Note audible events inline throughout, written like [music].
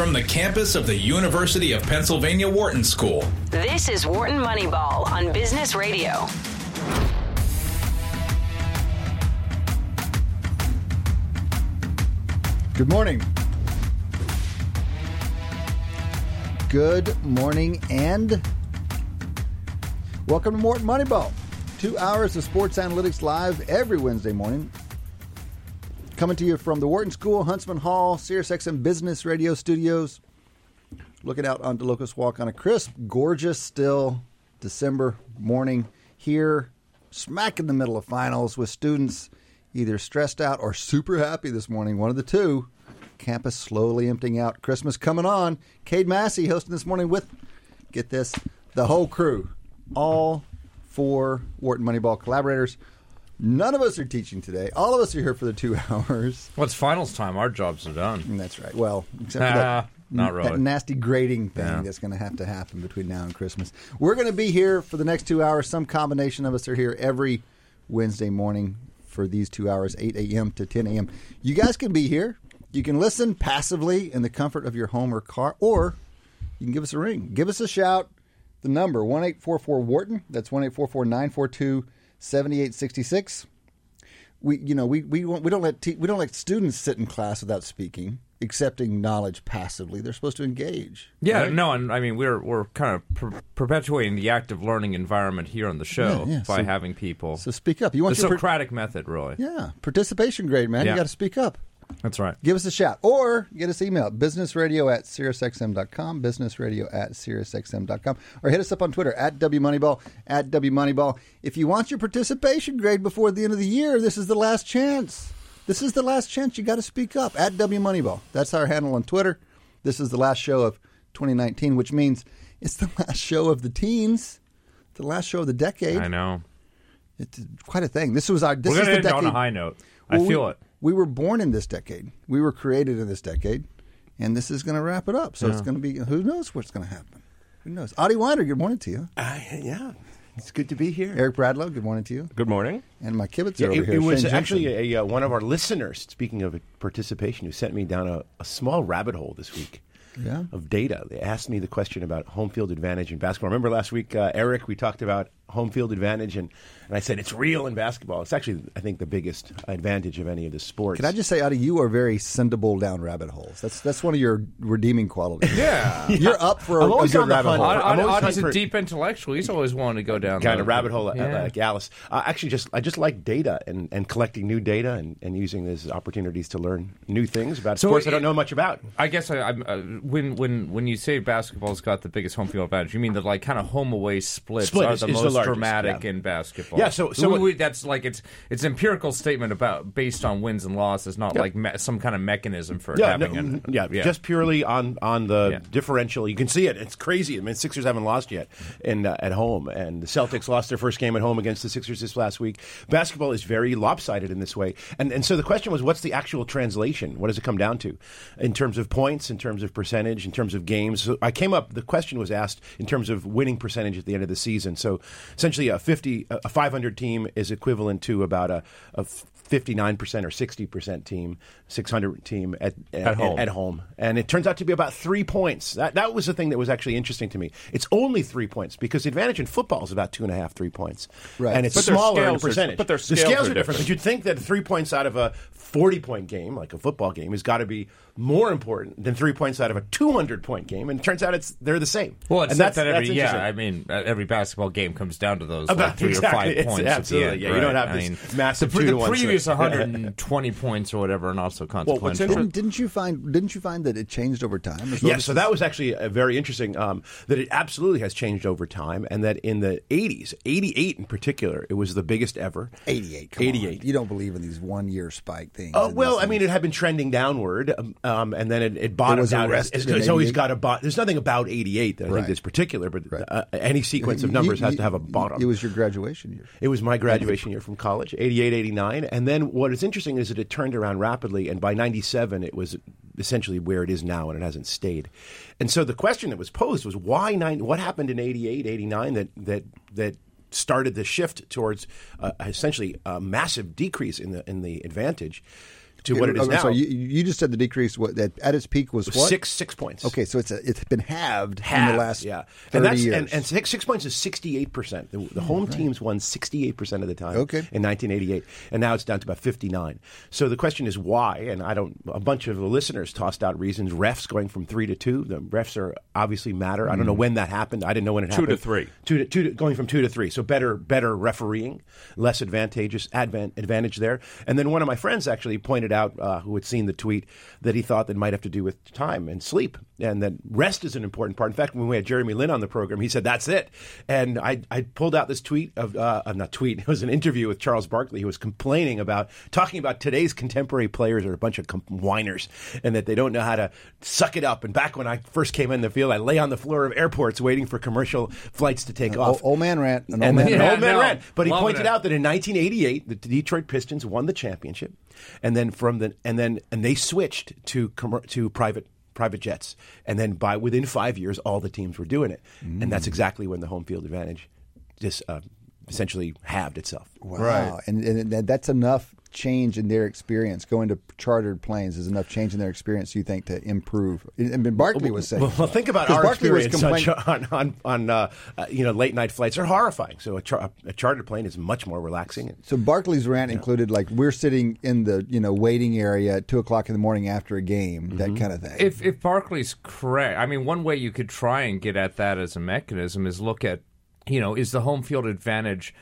from the campus of the University of Pennsylvania Wharton School. This is Wharton Moneyball on Business Radio. Good morning. Good morning and welcome to Wharton Moneyball. Two hours of sports analytics live every Wednesday morning. Coming to you from the Wharton School, Huntsman Hall, SiriusXM Business Radio Studios. Looking out onto Locust Walk on a crisp, gorgeous, still December morning here, smack in the middle of finals with students either stressed out or super happy this morning. One of the two. Campus slowly emptying out. Christmas coming on. Cade Massey hosting this morning with, get this, the whole crew. All four Wharton Moneyball collaborators. None of us are teaching today. All of us are here for the two [laughs] hours. Well, it's finals time. Our jobs are done. That's right. Well, except for that, not really. that nasty grading thing Yeah. that's going to have to happen between now and Christmas. We're going to be here for the next two hours. Some combination of us are here every Wednesday morning for these two hours, 8 a.m. to 10 a.m. You guys can be here. You can listen passively in the comfort of your home or car, or you can give us a ring. Give us a shout. The number, 1 844 Wharton. That's 1 844 942 7866 we you know we we won't- we don't let te- we don't let students sit in class without speaking, accepting knowledge passively. They're supposed to engage. Yeah, right? no, and I mean we're we're kind of per- perpetuating the active learning environment here on the show Yeah, yeah, by so- having people. So speak up. You the want your par- Socratic method, really. yeah participation grade, man. You got to speak up. That's right. Give us a shout or get us email businessradio at SiriusXM.com, businessradio at SiriusXM.com, or hit us up on Twitter at WMoneyball, at WMoneyball. If you want your participation grade before the end of the year, this is the last chance. This is the last chance. You got to speak up at WMoneyball. That's our handle on Twitter. This is the last show of 2019, which means it's the last show of the teens, the last show of the decade. I know. It's quite a thing. This was our. This we're is going the to end decade. on a high note. I Well, feel we, it. We were born in this decade. We were created in this decade, and this is going to wrap it up. So it's going to be. Who knows what's going to happen? Who knows? Adi Wyner, good morning to you. I, yeah, it's good to be here. Eric Bradlow, good morning to you. Good morning. And my kibitzer Yeah, over it, here. it was Shane actually Jensen. a, uh, one of our listeners. Speaking of participation, who sent me down a, a small rabbit hole this week. Yeah. Of data, they asked me the question about home field advantage in basketball. Remember last week, uh, Eric, we talked about home field advantage, and, and I said it's real in basketball. It's actually, I think, the biggest advantage of any of the sports. Can I just say, Adi, you are very sendable down rabbit holes. That's that's one of your redeeming qualities. Yeah. [laughs] You're up for a, I'm a always good rabbit hole. for- Aud- I'm always Aud- Adi's a deep intellectual. He's always wanted to go down kind the of rabbit hole uh, Yeah. like Alice. Uh, actually, just I just like data and, and collecting new data and, and using these opportunities to learn new things about So sports I don't know much about. I guess I, I'm, uh, when when when you say basketball's got the biggest home field advantage, you mean that like kind of home away splits Split are is- the is the most largest, dramatic yeah. in basketball. Yeah, so- so We- we- that's like it's it's empirical statement about based on wins and losses, not Yeah. like me, some kind of mechanism for Yeah, having no, an, mm, yeah, just purely on on the Yeah. differential. You can see it; it's crazy. I mean, Sixers haven't lost yet in uh, at home, and the Celtics lost their first game at home against the Sixers this last week. Basketball is very lopsided in this way, and and so the question was, what's the actual translation? What does it come down to, in terms of points, in terms of percentage, in terms of games? So I came up. The question was asked in terms of winning percentage at the end of the season. So essentially, a fifty, a five hundred team is equivalent to about a. a 59% or 60% team, 600 team at, At home. at home. And it turns out to be about three points. That, that was the thing that was actually interesting to me. It's only three points because the advantage in football is about two and a half, three points. Right. And it's But smaller in scales are- percentage. but their the scales scales are are different. different. But you'd think that three points out of a 40 point game, like a football game, has got to be more important than three points out of a 200 point game. And it turns out it's they're the same. Well, and except that every that's yeah. I mean, uh, every basketball game comes down to those About- like three exactly. or five It's points absolutely, at the end. yeah, you right? don't have I this mean, massive the, pre- two the one previous swing. 120 [laughs] points or whatever are not so consequential. what's interesting- Didn't, didn't you find? Didn't you find that it changed over time? as well? Yeah, so that was actually uh, very interesting. Um, that it absolutely has changed over time, and that in the '80s, '88 in particular, it was the biggest ever. 88. Come 88. On. You don't believe in these one year spike things. Oh well, I mean, it had been trending downward, um, um, and then it, it bottomed was out. It's, it's always got a bot. There's nothing about '88 that I Right. think is particular, but Right. uh, any sequence of numbers you- has to have a bottom. It was your graduation year. It was my graduation year from college, 88, 89. And then what is interesting is that it turned around rapidly. And by 97, it was essentially where it is now, and it hasn't stayed. And so the question that was posed was why nine, what happened in 88, 89 that, that, that started the shift towards uh, essentially a massive decrease in the, in the advantage? To what it is I'm now. Sorry, you, you just said the decrease what, that at its peak was what? Six six points. Okay, so it's a, it's been halved, in the last yeah, 30 and that's years. and, and six, six points is sixty eight percent. The, the home teams won sixty eight percent of the time. Okay. in nineteen eighty eight, and now it's down to about fifty nine. So the question is why? And I don't. A bunch of the listeners tossed out reasons. Refs going from three to two. The refs are obviously matter. I don't Mm. know when that happened. I didn't know when it Two to happened. three. Two to two. To, going from two to three. So better better refereeing, less advantageous advan- advantage there. And then one of my friends actually pointed out, uh, who had seen the tweet, that he thought that might have to do with time and sleep, and that rest is an important part. In fact, when we had Jeremy Lin on the program, he said that's it. And I, I pulled out this tweet of uh, uh, not tweet. [laughs] It was an interview with Charles Barkley, who was complaining about talking about today's contemporary players are a bunch of com- whiners, and that they don't know how to suck it up. And back when I first came in the field, I lay on the floor of airports waiting for commercial flights to take off. old, old man rant. An old And man then rant. Yeah, old man no, ran. But he pointed it. out that in 1988, the Detroit Pistons won the championship, and then from the and then and they switched to commer- to private private jets, and then by within five years, all the teams were doing it, and Mm. that's exactly when the home field advantage just uh, essentially halved itself. Wow. And, and that's enough change in their experience. Going to chartered planes is enough change in their experience, you think, to improve. I mean, Barkley was saying. Well, well, think about our Barkley was experience on, complaining- on on, on uh, uh, you know late night flights are horrifying. So a, char- a chartered plane is much more relaxing. So Barkley's rant included like we're sitting in the you know waiting area at two o'clock in the morning after a game, Mm-hmm. that kind of thing. If if Barkley's correct, I mean, one way you could try and get at that as a mechanism is look at, you know, is the home field advantage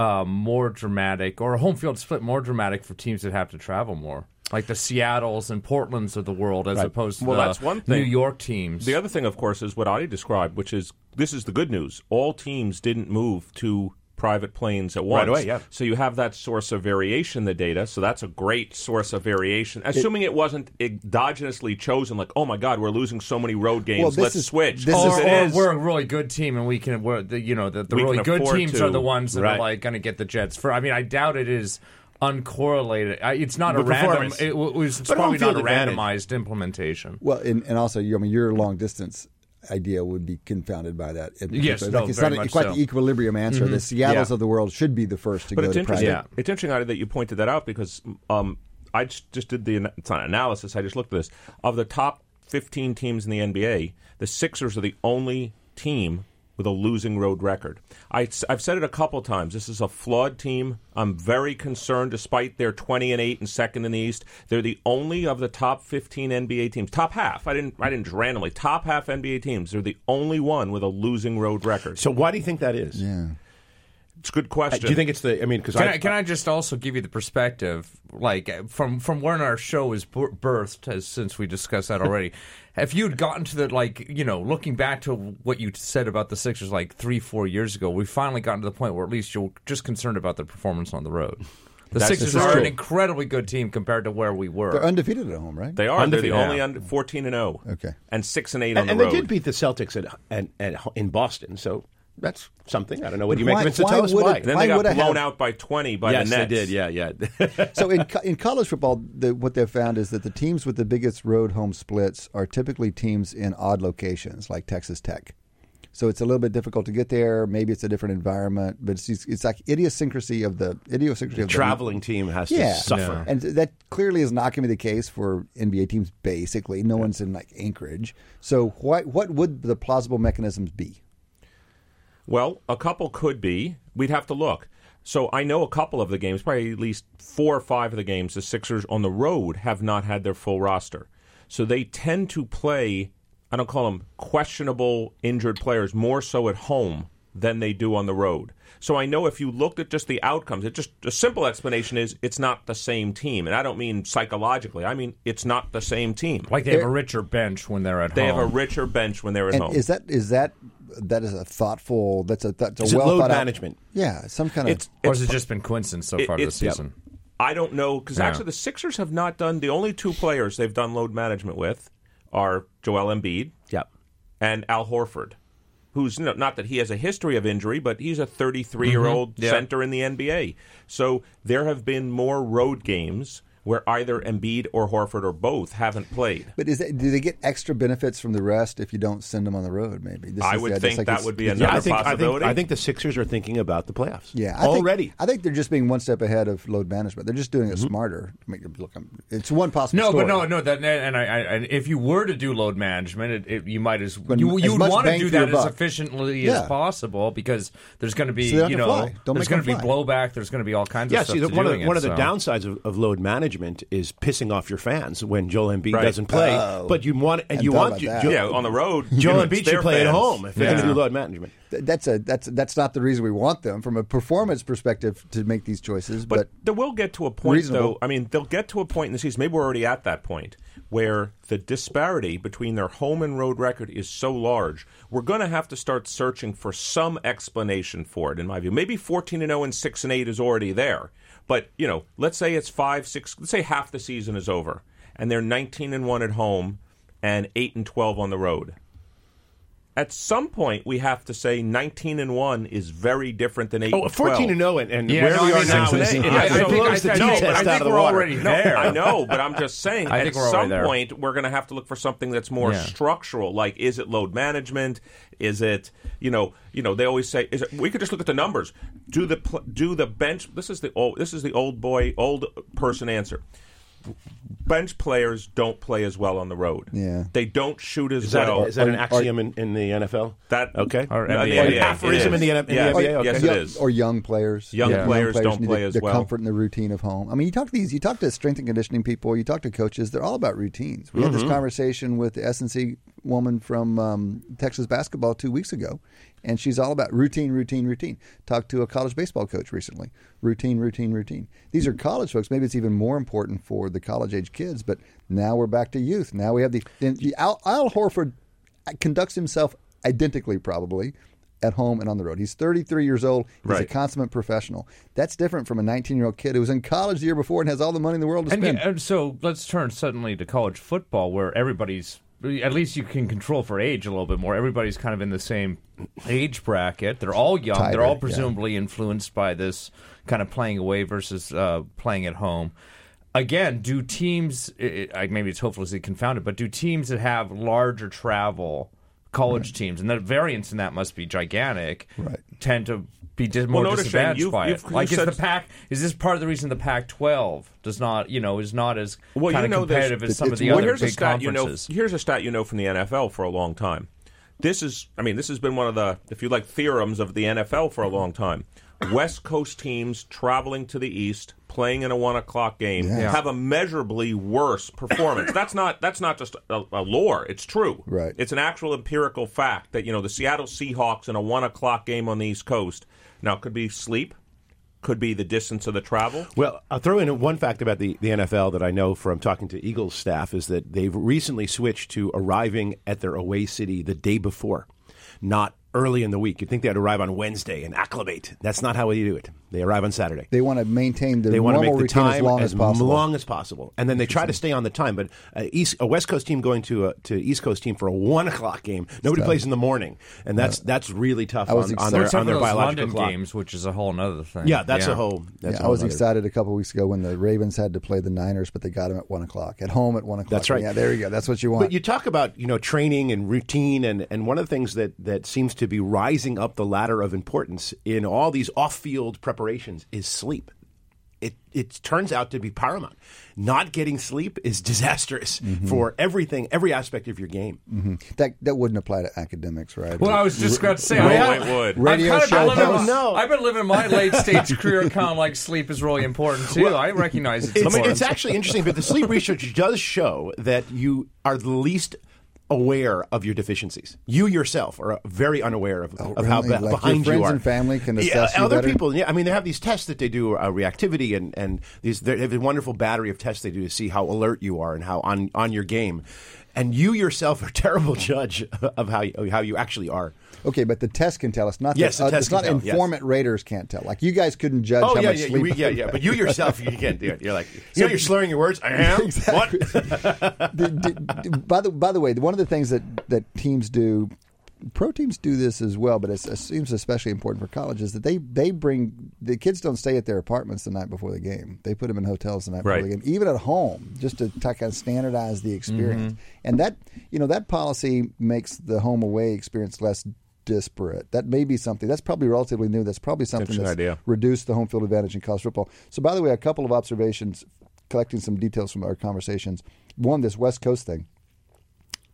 uh, more dramatic or a home field split more dramatic for teams that have to travel more, like the Seattles and Portlands of the world, as opposed to Well, the that's one thing. New York teams. The other thing, of course, is what Adi described, which is this is the good news. All teams didn't move to private planes at once. away, yeah. So you have that source of variation in the data. So that's a great source of variation. Assuming it, wasn't endogenously chosen, like, oh my God, we're losing so many road games. Well, Let's is- switch. this Or is- it or, is- we're a really good team, and we can. We're the, you know the, the really good teams to. are the ones that Right. are like going to get the Jets. For I mean, I doubt it is uncorrelated. It's not a random. It, was it's probably not a field advantage. randomized implementation. well, and, and also, you- I mean, your long distance idea would be confounded by that. in Yes, no, it's not a- quite so. Mm-hmm. the equilibrium answer. The Seattles Yeah. of the world should be the first to But go it's to interesting. private. Yeah. It's interesting, that you pointed that out because um, I just, just did the it's not analysis. I just looked at this. Of the top 15 teams in the NBA, the Sixers are the only team with a losing road record. I, have said it a couple times. This is a flawed team. I'm very concerned, despite their 20 and 8 and second in the East. They're the only of the top 15 NBA teams, top half. I didn't, I didn't just randomly top half NBA teams. They're the only one with a losing road record. So why do you think that is? Yeah. It's a good Uh, question. Do you think it's the? I mean, because Can I, I, can I just also give you the perspective, like from from when our show is birthed, as since we discussed that already. [laughs] if you'd gotten to the like, you know, looking back to what you said about the Sixers like three, four years ago, we finally gotten to the point where at least you're just concerned about their performance on the road. The That's- Sixers are true. an incredibly good team compared to where we were. They're undefeated at home, right? They are. Undefeated. They're the only Yeah. under 14 and 0. Okay. And 6 and 8 on and, the and road. And they did beat the Celtics at, at, at in Boston, so that's something. I don't know what do you Why- make of it. So why tell us would why. it- then Why they got would I blown have- out by 20 by yes, the Nets. they did. Yeah, yeah. [laughs] so in co- in college football, the, what they've found is that the teams with the biggest road home splits are typically teams in odd locations, like Texas Tech. So it's a little bit difficult to get there. Maybe it's a different environment, but it's it's like idiosyncrasy of the idiosyncrasy of the Traveling team has to Yeah, suffer. and that clearly is not going to be the case for NBA teams. Basically, no one's in like Anchorage. So what what would the plausible mechanisms be? Well, a couple could be. We'd have to look. So I know a couple of the games, probably at least four or five of the games, the Sixers on the road have not had their full roster. So they tend to play, I don't call them questionable injured players, more so at home than they do on the road. So I know if you looked at just the outcomes, it just a simple explanation is it's not the same team. And I don't mean psychologically. I mean it's not the same team. like they have a richer bench when they're at They home. They have a richer bench when they're at And home. is that is that that is a thoughtful? That's a that's a Is it well load thought out- management? Yeah, some kind of. It's or has it just been coincidence so It- far this it's- season? I don't know because Yeah. actually the Sixers have not done the only two players they've done load management with are Joel Embiid Yep. and Al Horford, who's you know, not that he has a history of injury, but he's a 33 year old mm-hmm. Yeah. center in the NBA. So there have been more road games where either Embiid or Horford or both haven't played. But is that, do they get extra benefits from the rest if you don't send them on the road? Maybe This I is would the idea. think It's like that it's- would be another Yeah, I think, I think possibility. I think the Sixers are thinking about the playoffs. Yeah, I think, already. I think they're just being one step ahead of load management. They're just doing it Mm-hmm. smarter. to Make it look, it's one possible. No, story. but no, no. That and I, I and if you were to do load management, it, it, you might as When- you you would want to do that as buck. efficiently Yeah. as possible because there's going to be So you know there's going to be blowback. There's going to be all kinds Yeah, of stuff. see, one of the, one it, of the so. downsides of, of load management is pissing off your fans when Joel Embiid Right. doesn't play. Oh. but you want and Hadn't you want you- Joel, yeah, on the road, you Joel know, Embiid should their play at home if they're Yeah. going to do load management. That's a that's that's not the reason we want them from a performance perspective to make these choices. But, But, they will get to a point, reasonable. though. I mean, they'll get to a point in the season. Maybe we're already at that point where the disparity between their home and road record is so large. We're going to have to start searching for some explanation for it. In my view, maybe fourteen and zero and six and eight is already there. But you know, let's say it's five, six. Let's say half the season is over, and they're nineteen and one at home and eight and twelve on the road at some point we have to say 19 and 1 is very different than 8 Oh, and 14 12. and 0 and, and Yeah, where no, we are now is and it, eight. I think- blows I the no, test but I out think of the we're water. already No, there. I know, but I'm just [laughs] saying. I at think we're already some there. point, we're going to have to look for something that's more Yeah. structural. Like, is it load management? Is it you know you know they always say is it, we could just look at the numbers. Do the do the bench? This is the old this is the old boy old person answer. Bench players don't play as well on the road. Yeah. they don't shoot as Is that, well. is that an Or- or- axiom in, in the NFL? That- okay? Or No, NBA. the NBA, aphorism in the, is. in the Yes. NBA? Okay. Yes, it young, is. or young players. Young players don't need play the, as the well. The comfort and the routine of home. I mean, you talk to these, you talk to strength and conditioning people, you talk to coaches. They're all about routines. We had Mm-hmm. this conversation with the SNC woman from um, Texas basketball two weeks ago, and she's all about routine, routine, routine. Talked to a college baseball coach recently. Routine, routine, routine. These are college folks. Maybe it's even more important for the college age kids. But now we're back to youth. Now we have the, the Al, Al Horford conducts himself identically, probably. At home and on the road. He's 33 years old. He's a consummate professional. That's different from a 19 year old kid who was in college the year before and has all the money in the world to spend. and so let's turn suddenly to college football, where everybody's at least you can control for age a little bit more. Everybody's kind of in the same age bracket. They're all young. Tighter, They're all yeah. presumably influenced by this kind of playing away versus uh, playing at home. Again, do teams? It, it, maybe it's hopelessly confounded, but do teams that have larger travel? College teams, and the variance in that must be gigantic. Right. Tend to be dis- more notice, Shane, disadvantaged you've- by you've- it. Like, you've is the said- Pac? Is this part of the reason the Pac-12 does not, you know, is not as Well, you know of there's- competitive as some of the one- well, other here's a big stat you know. Here's a stat you know from the NFL for a long time. This is, I mean, this has been one of the, if you like, theorems of the NFL for a long time. West Coast teams traveling to the East, playing in a one o'clock game, Yeah. have a measurably worse performance. that's not that's not just a, a lore; it's true. Right. It's an actual empirical fact that you know the Seattle Seahawks in a one o'clock game on the East Coast. Now, it could be sleep, could be the distance of the travel. Well, I'll throw in one fact about the, the NFL that I know from talking to Eagles staff is that they've recently switched to arriving at their away city the day before, not early in the week. You'd think they'd arrive on Wednesday and acclimate. That's not how they do it. They arrive on Saturday. they want to maintain the They want to normal make the routine time as long as, possible. long as possible, and then they try to stay on the time. But a, East, a West Coast team going to a to East Coast team for a one o'clock game, nobody plays in the morning, and that's that's really tough I was on, on their, on their those biological London clock. games, which is a whole other thing. Yeah, that's a whole. That's Yeah, a I was whole other- excited a couple weeks ago when the Ravens had to play the Niners, but they got them at one o'clock at home at one o'clock. That's right. Yeah, there you go. That's what you want. But you talk about you know training and routine, and, and one of the things that, that seems to be rising up the ladder of importance in all these off field preparations is sleep. It it turns out to be paramount. Not getting sleep is disastrous Mm-hmm. for everything, every aspect of your game. that that wouldn't apply to academics, right? Well, I was just going to say, No, I, it would. Radio I've kind of show been living. No. I've been living my late [laughs] stage career kind of like sleep is really important too. I recognize it's, It's, important. it's actually interesting, but the sleep research does show that you are the least aware of your deficiencies. You yourself are very unaware of, of how really? be- Like your behind you friends are. and family can yeah, assess you other better? people. Yeah, I mean, they have these tests that they do, uh, reactivity, and and these they have a wonderful battery of tests they do to see how alert you are and how on on your game. And you yourself are a terrible judge of how you, how you actually are. okay, but the test can tell us. Not Yes, the, the uh, test it's can not tell, yes. informant raters can't tell. Like you guys couldn't judge Oh how yeah, much yeah, sleep. you- yeah, yeah. But you yourself, you can't do it. You're like, know, you're slurring your words. I [laughs] am. Exactly. What? D- d- by the by the way, one of the things that that teams do pro teams do this as well, but it's, it seems especially important for colleges that they they bring the kids don't stay at their apartments the night before the game. They put them in hotels the night Right. before the game, even at home, just to kind of standardize the experience. Mm-hmm. And that you know that policy makes the home away experience less disparate. That may be something that's probably relatively new. That's probably something that's idea. reduced the home field advantage in college football. So, by the way, a couple of observations, collecting some details from our conversations. One, this West Coast thing.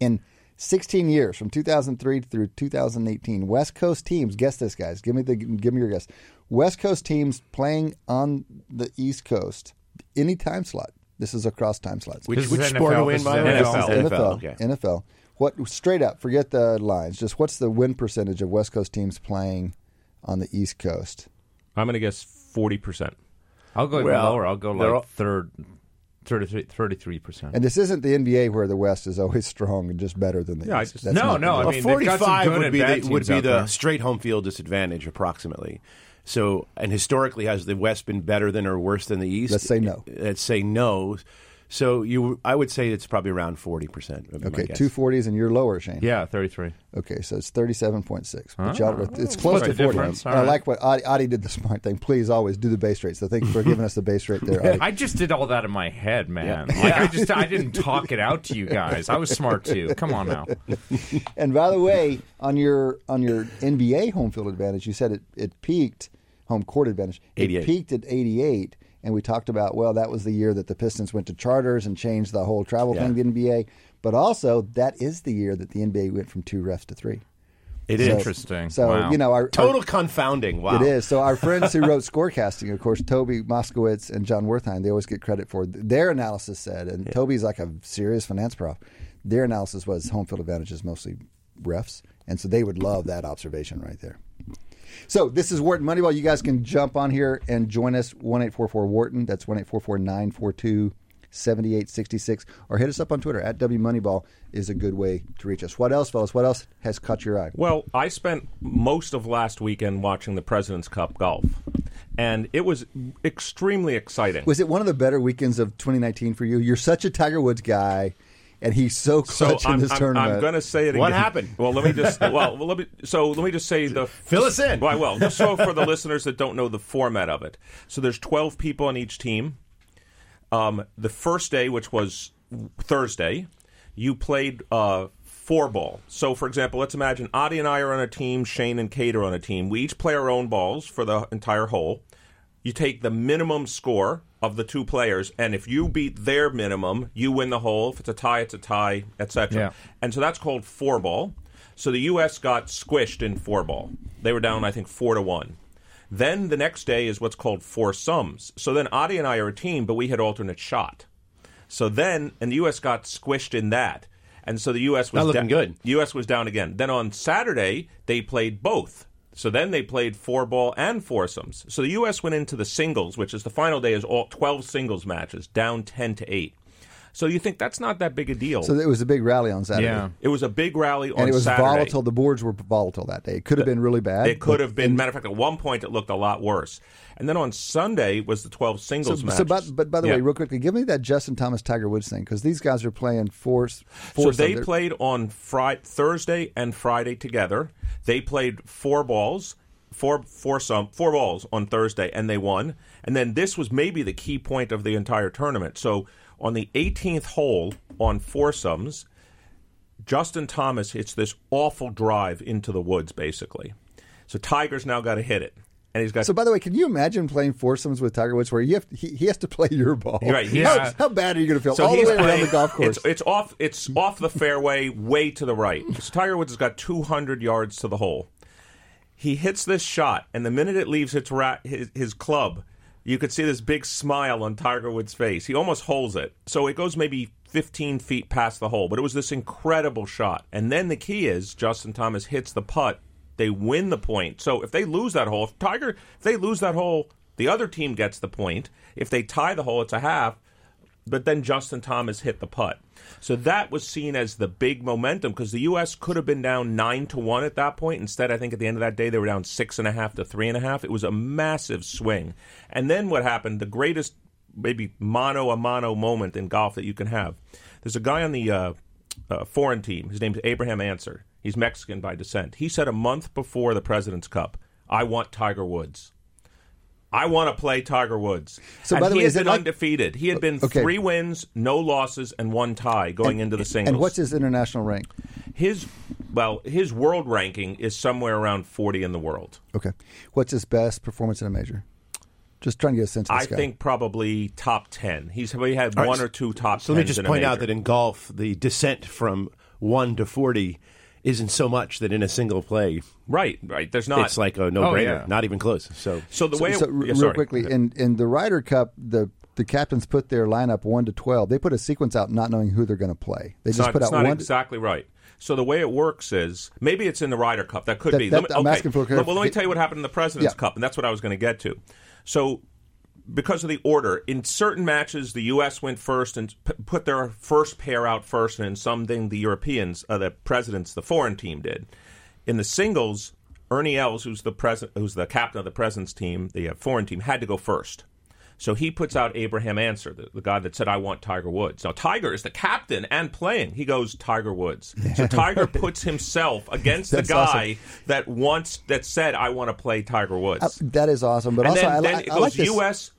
In 16 years, from 2003 through 2018, West Coast teams. Guess this, guys. Give me the give me your guess. West Coast teams playing on the East Coast, any time slot. This is across time slots. Which, This is which NFL, sport are we in, by is the way? NFL. NFL, Okay. NFL. What straight up? Forget the lines. Just what's the win percentage of West Coast teams playing on the East Coast? I'm going to guess forty percent. I'll go Well, lower. I'll go like all- third, 33 percent. And this isn't the NBA where the West is always strong and just better than the Yeah, East. just- That's No, no, the I mean, they've got some 45 would be the, would be the straight home field disadvantage, approximately. So, and historically, has the West been better than or worse than the East? Let's say no. Let's say no. So you, I would say it's probably around forty percent. Okay, two forties and you're lower, Shane. Yeah, 33. Okay, so it's thirty-seven point six. But y'all, ah. it's close Quite to forty. difference. And All I like what Adi, Adi did the smart thing. Please always do the base rate. So thank you for giving us the base rate there. Adi. [laughs] I just did all that in my head, man. Like I just I didn't talk it out to you guys. I was smart too. Come on now. [laughs] And by the way, on your on your NBA home field advantage, you said it, it peaked home court advantage. It peaked at 88, and we talked about well, that was the year that the Pistons went to charters and changed the whole travel Yeah. thing. The NBA, but also that is the year that the NBA went from two refs to three. It is So- Interesting. So Wow. you know our total confounding. Wow, It is. So our friends who wrote [laughs] scorecasting, of course, Toby Moskowitz and Jon Wertheim, they always get credit for their analysis said, and Toby's like a serious finance prof. Their analysis was home field advantage is mostly refs, and so they would love that observation right there. So this is Wharton Moneyball. You guys can jump on here and join us one eight four four Wharton. That's one eight four four nine four two. 7866 or hit us up on Twitter at W Moneyball is a good way to reach us. What else, fellas? What else has caught your eye? Well, I spent most of last weekend watching the President's Cup golf, and it was extremely exciting. Was it one of the better weekends of 2019 for you? You're such a Tiger Woods guy, and he's so so clutch in I'm, this I'm, tournament. I'm going to say it. What again. happened? Well, let me just. Well, well, let me. So let me just say the. [laughs] Fill us in. Well, I will. Just so for the listeners that don't know the format of it. So there's 12 people on each team. Um, the first day, which was Thursday, you played uh, four ball. So, for example, let's imagine Adi and I are on a team, Shane and Cade are on a team. We each play our own balls for the entire hole. You take the minimum score of the two players, and if you beat their minimum, you win the hole. If it's a tie, it's a tie, etc. Yeah. And so that's called four ball. So the U.S. got squished in four ball. They were down, I think, four to one. Then the next day is what's called foursomes. So then Adi and I are a team, but we had alternate shot. So then, and the U.S. got squished in that. And so the U.S. was Not looking da- good. U.S. was down again. Then on Saturday, they played both. So then they played four ball and foursomes. So the U.S. went into the singles, which is the final day, is all 12 singles matches, down 10 to 8. So you think that's not that big a deal. so it was a big rally on Saturday. Yeah. it was a big rally on And it was Saturday. volatile. The boards were volatile that day. It could have been really bad. It could have been. Matter of fact, at one point it looked a lot worse. And then on Sunday was the 12 So, singles matches. so but, but by the Yeah. way, real quickly, give me that Justin Thomas Tiger Woods thing because these guys are playing four. So four they played on Friday, Thursday and Friday together. They played four balls, four four some four balls on Thursday, and they won. And then this was maybe the key point of the entire tournament. So on the 18th hole on foursomes, Justin Thomas hits this awful drive into the woods, basically. So Tiger's now got to hit it, and he's got So by the way, can you imagine playing foursomes with Tiger Woods where you have he, he has to play your ball? Right, he's- How, how bad are you going to feel So all the way around the golf course? It's, it's off. It's off the fairway, way to the right. So Tiger Woods has got 200 yards to the hole. He hits this shot, and the minute it leaves its ra- his, his club, you could see this big smile on Tiger Woods' face. He almost holds it. So it goes maybe 15 feet past the hole, but it was this incredible shot. And then the key is Justin Thomas hits the putt. They win the point. So if they lose that hole, if Tiger, if they lose that hole, the other team gets the point. If they tie the hole, it's a half but then Justin Thomas hit the putt. So that was seen as the big momentum because the U.S. could have been down nine to one at that point. Instead, I think at the end of that day they were down six and a half to three and a half. It was a massive swing. And then what happened? The greatest, maybe mano a mano moment in golf that you can have. There's a guy on the uh, uh, foreign team. His name's Abraham Ancer. He's Mexican by descent. He said a month before the President's Cup, "I want Tiger Woods." I want to play Tiger Woods. So, and by the he way, had is it been like- undefeated. He had been Okay. three wins, no losses, and one tie going into the singles. And what's his international rank? his? Well, his world ranking is somewhere around forty in the world. Okay. What's his best performance in a major? Just trying to get a sense of I guy. think probably top ten. He's he had All right, one so- or two top. So let me just in point out that in golf, the descent from one to forty isn't so much that in a single play, right, right. There's not. it's like a oh, no-brainer, Oh, yeah. not even close. So so the way. so it, yeah, real sorry. quickly in in the Ryder Cup, the the captains put their lineup one to twelve. They put a sequence out, not knowing who they're going to play. They It's just not, put it's out not one. exactly right. So the way it works is maybe it's in the Ryder Cup. That could That- be. that- Let me- I'm okay. asking for Well, let me tell you what happened in the President's Yeah. Cup, and that's what I was going to get to. So because of the order, in certain matches, the U.S. went first and p- put their first pair out first, and in something the Europeans, uh, the presidents, the foreign team did. In the singles, Ernie Els, who's the president, who's the captain of the president's team, the uh, foreign team, had to go first. So he puts out Abraham Ancer, the, the guy that said, I want Tiger Woods. Now, Tiger is the captain and playing. He goes, Tiger Woods. So [laughs] Tiger puts himself against the guy that wants, that said, I want to play Tiger Woods. Uh, that is awesome, but and also then, I, then it I goes like. U.S.,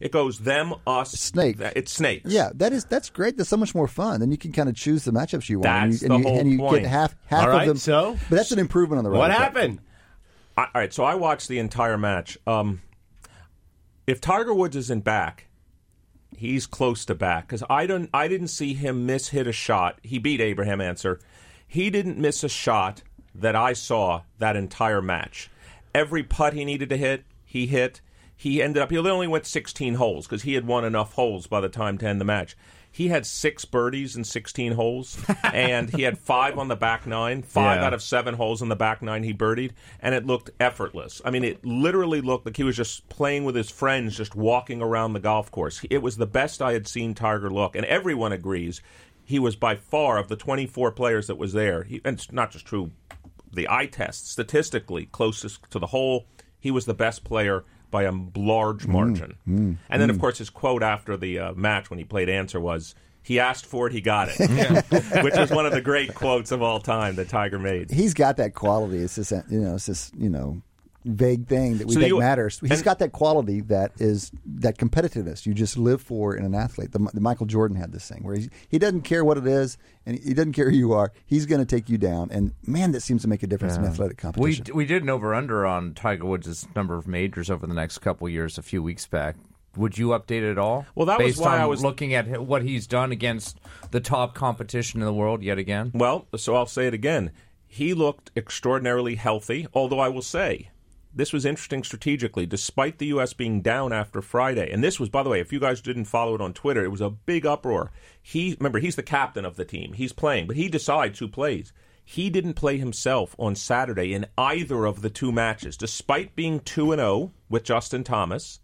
it goes them, us, Snake. that- It's snakes. Yeah, that is that's great. That's so much more fun. Then you can kind of choose the matchups you want. That's and you, and the you, whole and you point. get half half All right, of them. so? but that's an improvement on the what Cup. happened? I, all right, so I watched the entire match. Um, if Tiger Woods isn't back, he's close to back because I don't. I didn't see him miss hit a shot. He beat Abraham Ancer. He didn't miss a shot that I saw that entire match. Every putt he needed to hit, he hit. He ended up. He only went 16 holes because he had won enough holes by the time to end the match. He had six birdies in 16 holes, [laughs] and he had five on the back nine. Five Yeah. out of seven holes on the back nine he birdied, and it looked effortless. I mean, it literally looked like he was just playing with his friends, just walking around the golf course. It was the best I had seen Tiger look, and everyone agrees he was by far of the 24 players that was there. He, and it's not just true, the eye test statistically closest to the hole. He was the best player by a large mm, margin. Mm, and then, of mm. course, his quote after the uh, match when he played Ancer was. He asked for it, he got it, [laughs] [laughs] which was one of the great quotes of all time that Tiger made. He's got that quality. It's just you know it's this you know vague thing that we So think you- matters. He's and- got that quality that is that competitiveness you just live for in an athlete. The, the Michael Jordan had this thing where he he doesn't care what it is and he doesn't care who you are. He's going to take you down. And man, that seems to make a difference in athletic competition. we did an over under on Tiger Woods' number of majors over the next couple years a few weeks back. Would you update it at all? Well, that was why on I was- looking at what he's done against the top competition in the world yet again. Well, so I'll say it again. He looked extraordinarily healthy, although I will say this was interesting strategically, despite the U.S. being down after Friday. And this was, by the way, if you guys didn't follow it on Twitter, it was a big uproar. He remember he's the captain of the team. He's playing, but he decides who plays. He didn't play himself on Saturday in either of the two matches, despite being two and zero with Justin Thomas.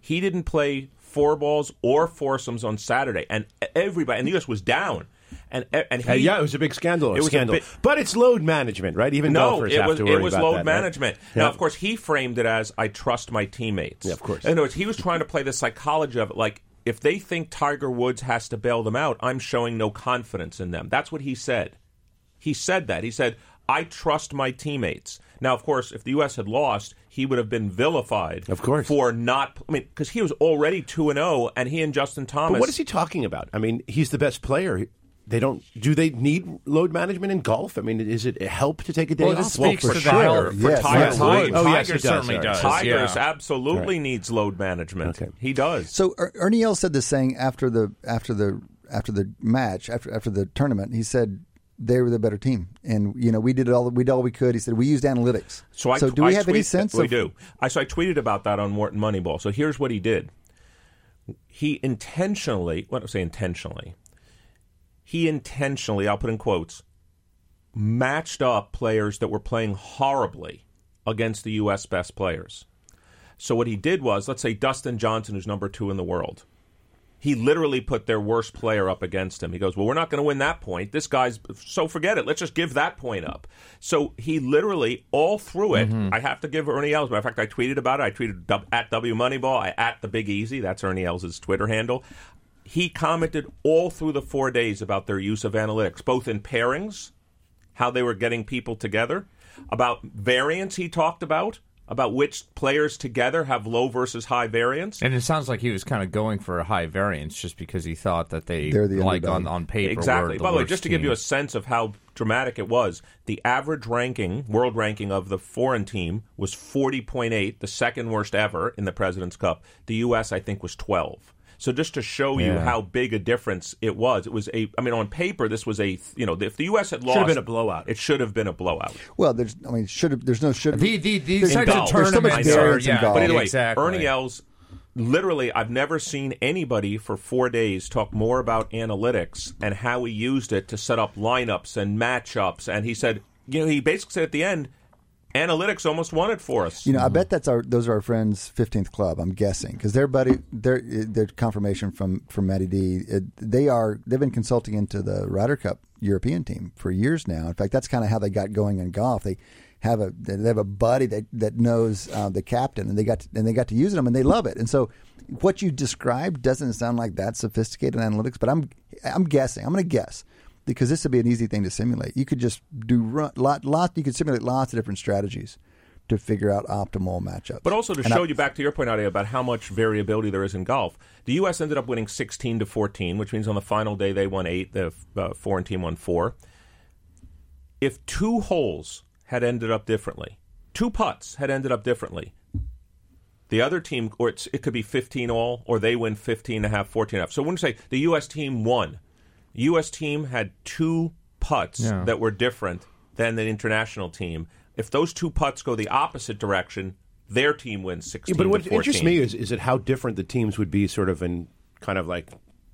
He didn't play four balls or foursomes on Saturday, and everybody and the U.S. was down. And and he, Uh, yeah, it was a big scandal. It was a scandal. bit- but it's load management, right? Even no, golfers it have was to worry it was load that, right? management. Yeah. Now, of course, he framed it as I trust my teammates. Yeah, of course. In other words, he was trying to play the psychology of it, like if they think Tiger Woods has to bail them out, I'm showing no confidence in them. That's what he said. He said that. He said, I trust my teammates. Now, of course, if the U.S. had lost, he would have been vilified. Of course. For not, I mean, because he was already 2 and 0, and he and Justin Thomas. But what is he talking about? I mean, he's the best player. They don't. Do they need load management in golf? I mean, is it help to take a day Well, off? this speaks for to the sure. health. For Yes, Tiger yes. Woods. Oh, yes, Tiger he does. certainly does. Tigers yeah. absolutely needs load management. Okay. He does. So Er- Ernie Els said this thing after the after the after the match after after the tournament. He said they were the better team, and you know we did all we did all we could. He said we used analytics. So, I, do we I have any sense? We of, do. I so I tweeted about that on Wharton Moneyball. So here's what he did. He intentionally, what I say intentionally, he intentionally, I'll put in quotes, matched up players that were playing horribly against the U.S. best players. So what he did was, let's say Dustin Johnson, who's number two in the world. He literally put their worst player up against him. He goes, Well, we're not going to win that point. This guy's, so forget it. Let's just give that point up. So he literally, all through it, mm-hmm. I have to give Ernie Els. Matter of fact, I tweeted about it. I tweeted at W Moneyball, I, at the Big Easy. That's Ernie Els' Twitter handle. He commented all through the four days about their use of analytics, both in pairings, how they were getting people together, about variance he talked about, about which players together have low versus high variance. And it sounds like he was kind of going for a high variance just because he thought that they They're the like underdog. on on paper. Exactly. were By the way, just to give you a sense of how dramatic it was, the average ranking, world ranking of the foreign team was 40.8, the second worst ever in the President's Cup. The U.S., I think, was 12. So just to show you how big a difference it was, it was a. I mean, on paper, this was a. You know, if the U.S. had lost, have been a blowout. It should have been a blowout. Well, there's. I mean, should have. There's no should. The, the, these There's- types of golf. There's so tournaments are, variance yeah. But either way, exactly. Ernie Els, literally, I've never seen anybody for four days talk more about analytics and how he used it to set up lineups and matchups. And he said, you know, he basically said at the end, analytics almost won it for us. You know, I bet that's our those are our friends' fifteenth club. I'm guessing because their buddy, their their confirmation from from Matty D. It, they are they've been consulting into the Ryder Cup European team for years now. In fact, that's kind of how they got going in golf. They have a they have a buddy that that knows uh, the captain, and they got to, and they got to use them, and they love it. And so, what you described doesn't sound like that sophisticated analytics, but I'm I'm guessing. I'm going to guess because this would be an easy thing to simulate. You could just do run, lot lot. You could simulate lots of different strategies to figure out optimal matchups. But also to And show I- you back to your point, Adi, about how much variability there is in golf. The U.S. ended up winning 16 to 14, which means on the final day they won eight. The uh, foreign team won four. If two holes had ended up differently, two putts had ended up differently, the other team, or it's, it could be 15 all, or they win 15 and a half, 14 and a half. So when you say the U.S. team won, U.S. team had two putts Yeah. that were different than the international team. If those two putts go the opposite direction, their team wins 16 Yeah, but what interests me is is it how different the teams would be, sort of in kind of like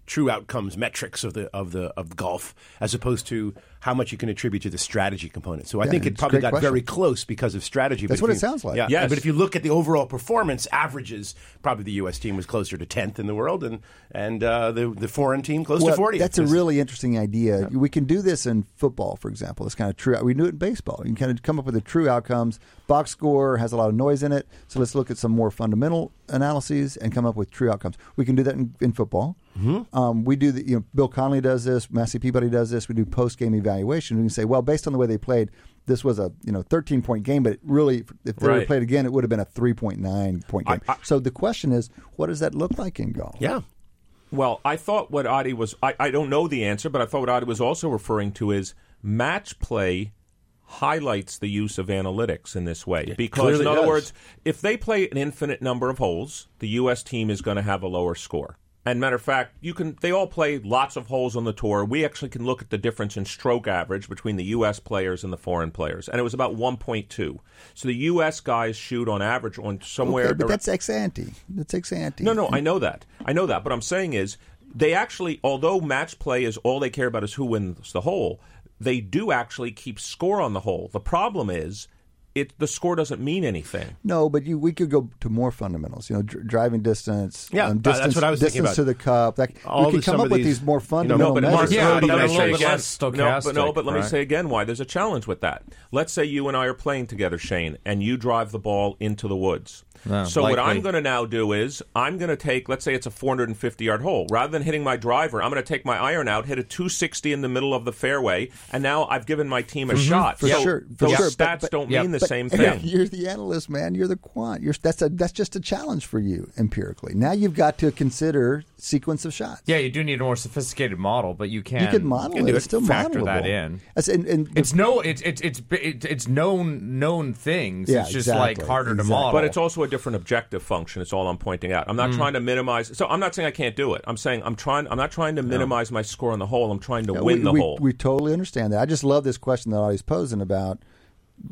true outcomes metrics of the of the of golf, as opposed to how much you can attribute to the strategy component. So I Yeah, think it probably great got very close because of strategy. That's but what if it you- sounds like. Yeah, Yes. but if you look at the overall performance averages, probably the U.S. team was closer to tenth in the world, and and uh, the the foreign team close well, to forty. That's a really interesting idea. We can do this in football, for example. It's kind of true. We do it in baseball. You can kind of come up with the true outcomes. Box score has a lot of noise in it, so let's look at some more fundamental analyses and come up with true outcomes. We can do that in, in football. Mm-hmm. Um, we do the, you know, Bill Connelly does this. Massey Peabody does this. We do post game evaluation. We can say, well, based on the way they played, this was a you know 13 point game, but it really, if they were Right. played again, it would have been a 3.9 point game. I- I- so the question is, what does that look like in golf? yeah. Well, I thought what Adi was, I, I don't know the answer, but I thought what Adi was also referring to is match play highlights the use of analytics in this way. because, in other does. words, if they play an infinite number of holes, the U.S. team is going to have a lower score. And matter of fact, you can. They all play lots of holes on the tour. We actually can look at the difference in stroke average between the U.S. players and the foreign players, and it was about 1.2. So the U.S. guys shoot on average on somewhere. Okay, but that's ex ante. That's ex ante. no, no, I know that. I know that. But I'm saying is they actually, although match play is all they care about is who wins the hole, they do actually keep score on the hole. The problem is it the score doesn't mean anything. No, but you, we could go to more fundamentals. You know, dr- driving distance. Yeah, um, uh, that's distance, what I was thinking distance about. to the cup. That, All we could come up with these- these more you know, fundamental but Mark, measures. Yeah, but but let me they're a say little bit again. less No, but no, but let me say again why there's a challenge with that. Let's say you and I are playing together, Shane, and you drive the ball into the woods. Yeah, so what. I'm going to now do is I'm going to take, let's say it's a 450 yard hole. Rather than hitting my driver, I'm going to take my iron out, hit a 260 in the middle of the fairway, and now I've given my team a shot. Mm-hmm. For so sure, for those sure, stats but- but- don't yeah, mean the But same [laughs] thing. You're the analyst, man. You're the quant. You're, that's a that's just a challenge for you empirically. Now you've got to consider sequence of shots. Yeah, you do need a more sophisticated model, but you can you can model can it. do It's still factor modelable. that in. That's, and, and the- It's no, it's it's it's it's, it's known known things. Yeah, it's just exactly, like harder to model. But it's also a different objective function. It's all I'm pointing out. I'm not Mm. trying to minimize. So I'm not saying I can't do it. I'm saying I'm trying. I'm not trying to minimize my score on the hole. I'm trying to Yeah, win we, the we, hole. We totally understand that. I just love this question that Adi's posing about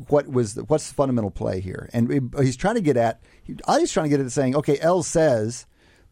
what was the, what's the fundamental play here, and he's trying to get at. Adi's trying to get at saying, okay, L says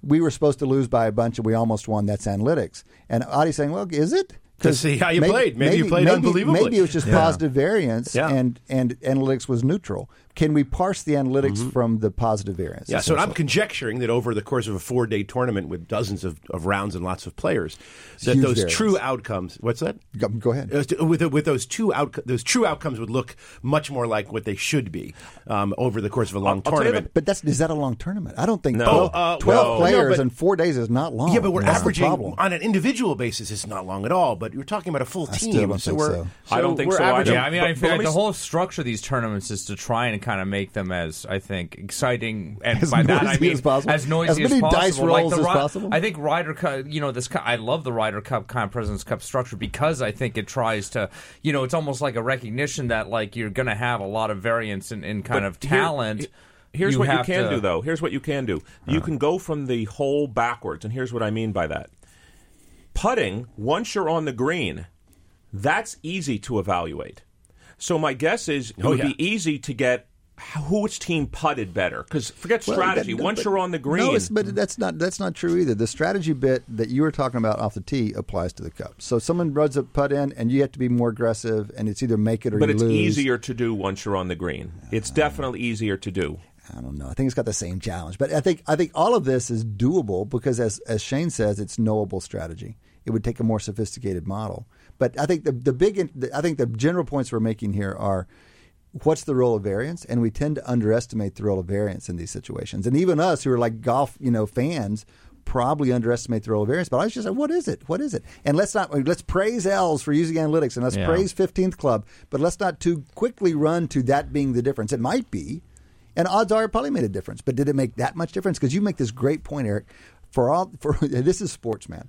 we were supposed to lose by a bunch and we almost won. That's analytics, and Adi's saying, well, is it? To see how you played. Maybe you played maybe, unbelievably. Maybe it was just Yeah. positive variance, Yeah. and and analytics was neutral. Can we parse the analytics from the positive variance? Mm-hmm. Yeah, so I'm conjecturing that over the course of a four day tournament with dozens of, of rounds and lots of players, that huge those variance. true outcomes. What's that? Go, go ahead. Uh, With with those two out those true outcomes would look much more like what they should be um, over the course of a long I'll tell you tournament. But that's is that a long tournament? I don't think No. 12, Oh, uh, 12 well, players no, but- in four days is not long. yeah, but we're That's averaging on an individual basis. It's not long at all. But you're talking about a full I team, still don't so think we're. so. I don't think we're so averaging- Yeah, I mean, But- I but feel let like me the whole structure of these tournaments is to try and kind of make them as I think exciting and As by that I noisy mean as possible. as noisy As many as possible. dice like rolls the as possible. I think Ryder Cup, you know, this ki- I love the Ryder Cup kind of Presidents Cup structure because I think it tries to, you know, it's almost like a recognition that like you're going to have a lot of variance in, in kind But of here- talent. Here's you what you can to- do, though. Here's what you can do. You uh. can go from the hole backwards, and here's what I mean by that. Putting, once you're on the green, that's easy to evaluate. So my guess is it Oh, would yeah. be easy to get who- which team putted better. Because forget Well, strategy. that- once but- you're on the green, No, but that's not that's not true either. The strategy bit that you were talking about off the tee applies to the cup. So someone runs a putt in, and you have to be more aggressive, and it's either make it or but it's lose. easier to do once you're on the green. It's uh, definitely easier to do. I don't know. I think it's got the same challenge, but I think I think all of this is doable because, as as Shane says, it's knowable strategy. It would take a more sophisticated model, but I think the the big I think the general points we're making here are what's the role of variance, and we tend to underestimate the role of variance in these situations, and even us who are like golf, you know, fans. Probably underestimate the role of variance, but I was just like, "What is it? What is it?" And let's not let's praise Els for using analytics, and let's Yeah. praise Fifteenth Club, but let's not too quickly run to that being the difference. It might be, and odds are it probably made a difference. But did it make that much difference? Because you make this great point, Eric. For all for [laughs] this is sports, man.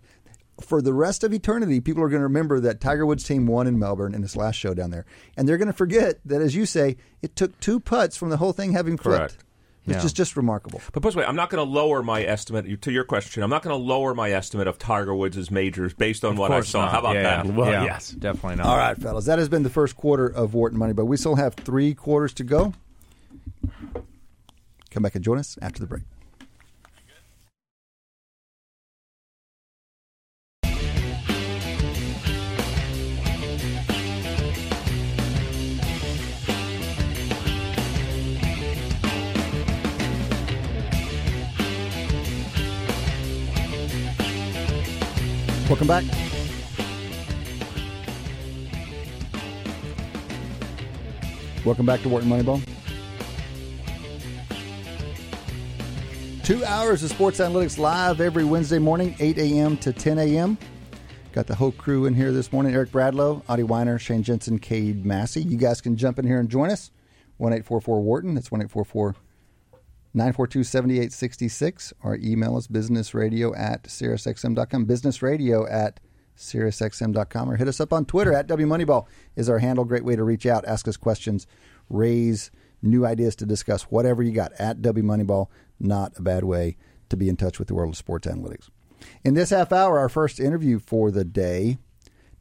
For the rest of eternity, people are going to remember that Tiger Woods' team won in Melbourne in his last show down there, and they're going to forget that, as you say, it took two putts from the whole thing having flipped. Correct. Which Yeah. is just remarkable. But by the way, I'm not going to lower my estimate to your question. I'm not going to lower my estimate of Tiger Woods' majors based on Of what I saw. not. How about yeah, that? Yeah. Well, Yeah, yes. definitely not. All right, fellas, that has been the first quarter of Wharton Moneyball we still have three quarters to go. Come back and join us after the break. Welcome back. Welcome back to Wharton Moneyball. Two hours of sports analytics live every Wednesday morning, 8 a.m. to 10 a.m. Got the whole crew in here this morning Eric Bradlow, Adi Wyner, Shane Jensen, Cade Massey. You guys can jump in here and join us. 1 Wharton. That's 1 942 7866. Our email is businessradio at SiriusXM.com. Businessradio at SiriusXM.com. Or hit us up on Twitter at WMoneyball is our handle. Great way to reach out, ask us questions, raise new ideas to discuss, whatever you got at WMoneyball. Not a bad way to be in touch with the world of sports analytics. In this half hour, our first interview for the day,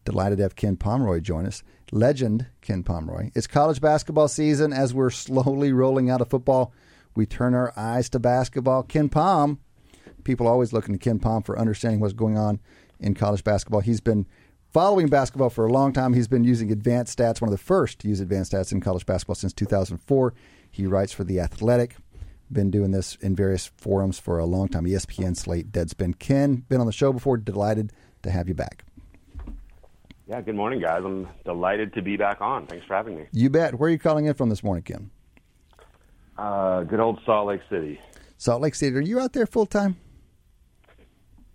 delighted to have Ken Pomeroy join us. Legend Ken Pomeroy. It's college basketball season. As we're slowly rolling out of football, we turn our eyes to basketball. KenPom, people always looking to KenPom for understanding what's going on in college basketball. He's been following basketball for a long time. He's been using advanced stats, one of the first to use advanced stats in college basketball since 2004. He writes for The Athletic. Been doing this in various forums for a long time. ESPN, Slate, Deadspin. Ken, been on the show before. Delighted to have you back. Yeah, good morning, guys. I'm delighted to be back on. Thanks for having me. You bet. Where are you calling in from this morning, Ken? Uh, good old Salt Lake City. Salt Lake City. Are you out there full time?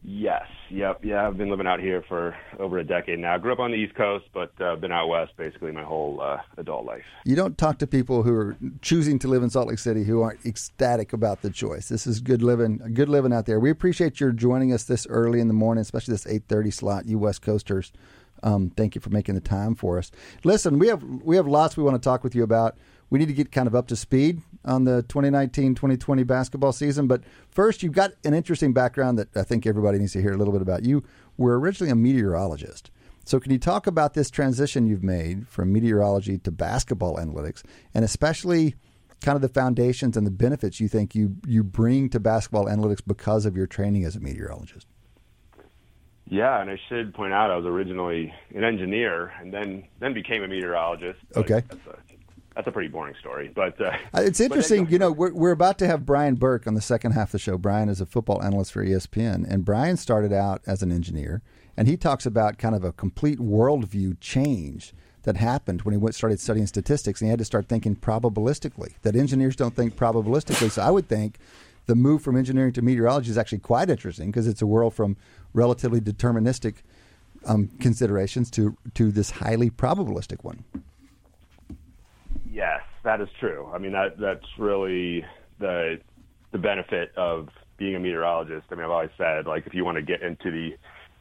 Yes, yep, yeah. I've been living out here for over a decade now. I Grew up on the East Coast, but uh, been out west basically my whole uh, adult life. You don't talk to people who are choosing to live in Salt Lake City who aren't ecstatic about the choice. This is good living, good living out there. We appreciate your joining us this early in the morning, especially this eight thirty slot. You West Coasters, um, thank you for making the time for us. Listen, we have we have lots we want to talk with you about. We need to get kind of up to speed on the 2019-2020 basketball season. But first, you've got an interesting background that I think everybody needs to hear a little bit about. You were originally a meteorologist. So, can you talk about this transition you've made from meteorology to basketball analytics, and especially kind of the foundations and the benefits you think you you bring to basketball analytics because of your training as a meteorologist? Yeah, and I should point out I was originally an engineer and then then became a meteorologist. Okay. That's a, uh, that's a pretty boring story, but uh, Uh, It's interesting, then- you know, we're, we're about to have Brian Burke on the second half of the show. Brian is a football analyst for ESPN, and Brian started out as an engineer, and he talks about kind of a complete worldview change that happened when he went started studying statistics, and he had to start thinking probabilistically. That engineers don't think probabilistically, so I would think the move from engineering to meteorology is actually quite interesting because it's a world from relatively deterministic um, considerations to to this highly probabilistic one. Yes, that is true. I mean, that that's really the the benefit of being a meteorologist. I mean, I've always said, like, if you want to get into the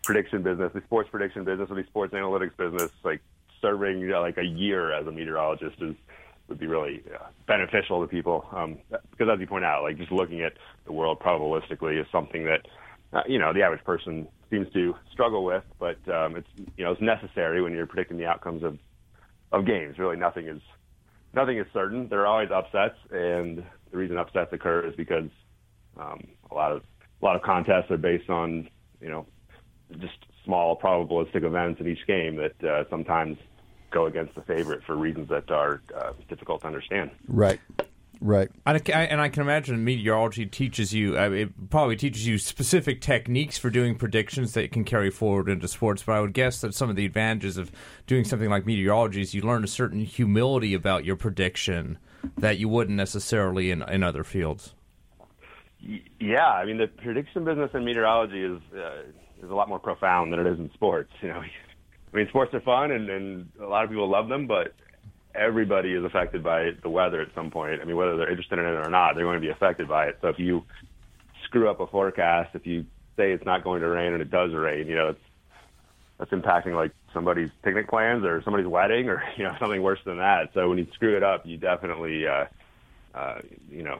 prediction business, the sports prediction business, or the sports analytics business, like serving you know, like a year as a meteorologist is would be really uh, beneficial to people. Um, because as you point out, like just looking at the world probabilistically is something that uh, you know the average person seems to struggle with, but um, it's you know it's necessary when you're predicting the outcomes of of games. Really, nothing is nothing is certain. There are always upsets, and the reason upsets occur is because um, a lot of a lot of contests are based on you know just small probabilistic events in each game that uh, sometimes go against the favorite for reasons that are uh, difficult to understand. Right, right. And I, and I can imagine meteorology teaches you, uh, it probably teaches you specific techniques for doing predictions that can carry forward into sports. But I would guess that some of the advantages of doing something like meteorology is you learn a certain humility about your prediction that you wouldn't necessarily in, in other fields. Yeah, I mean the prediction business in meteorology is uh, is a lot more profound than it is in sports. You know, [laughs] I mean sports are fun and, and a lot of people love them, but everybody is affected by the weather at some point. I mean, whether they're interested in it or not, they're going to be affected by it. So if you screw up a forecast, if you say it's not going to rain and it does rain, you know, it's that's impacting like somebody's picnic plans or somebody's wedding or [laughs] you know something worse than that. So when you screw it up, you definitely uh, uh, you know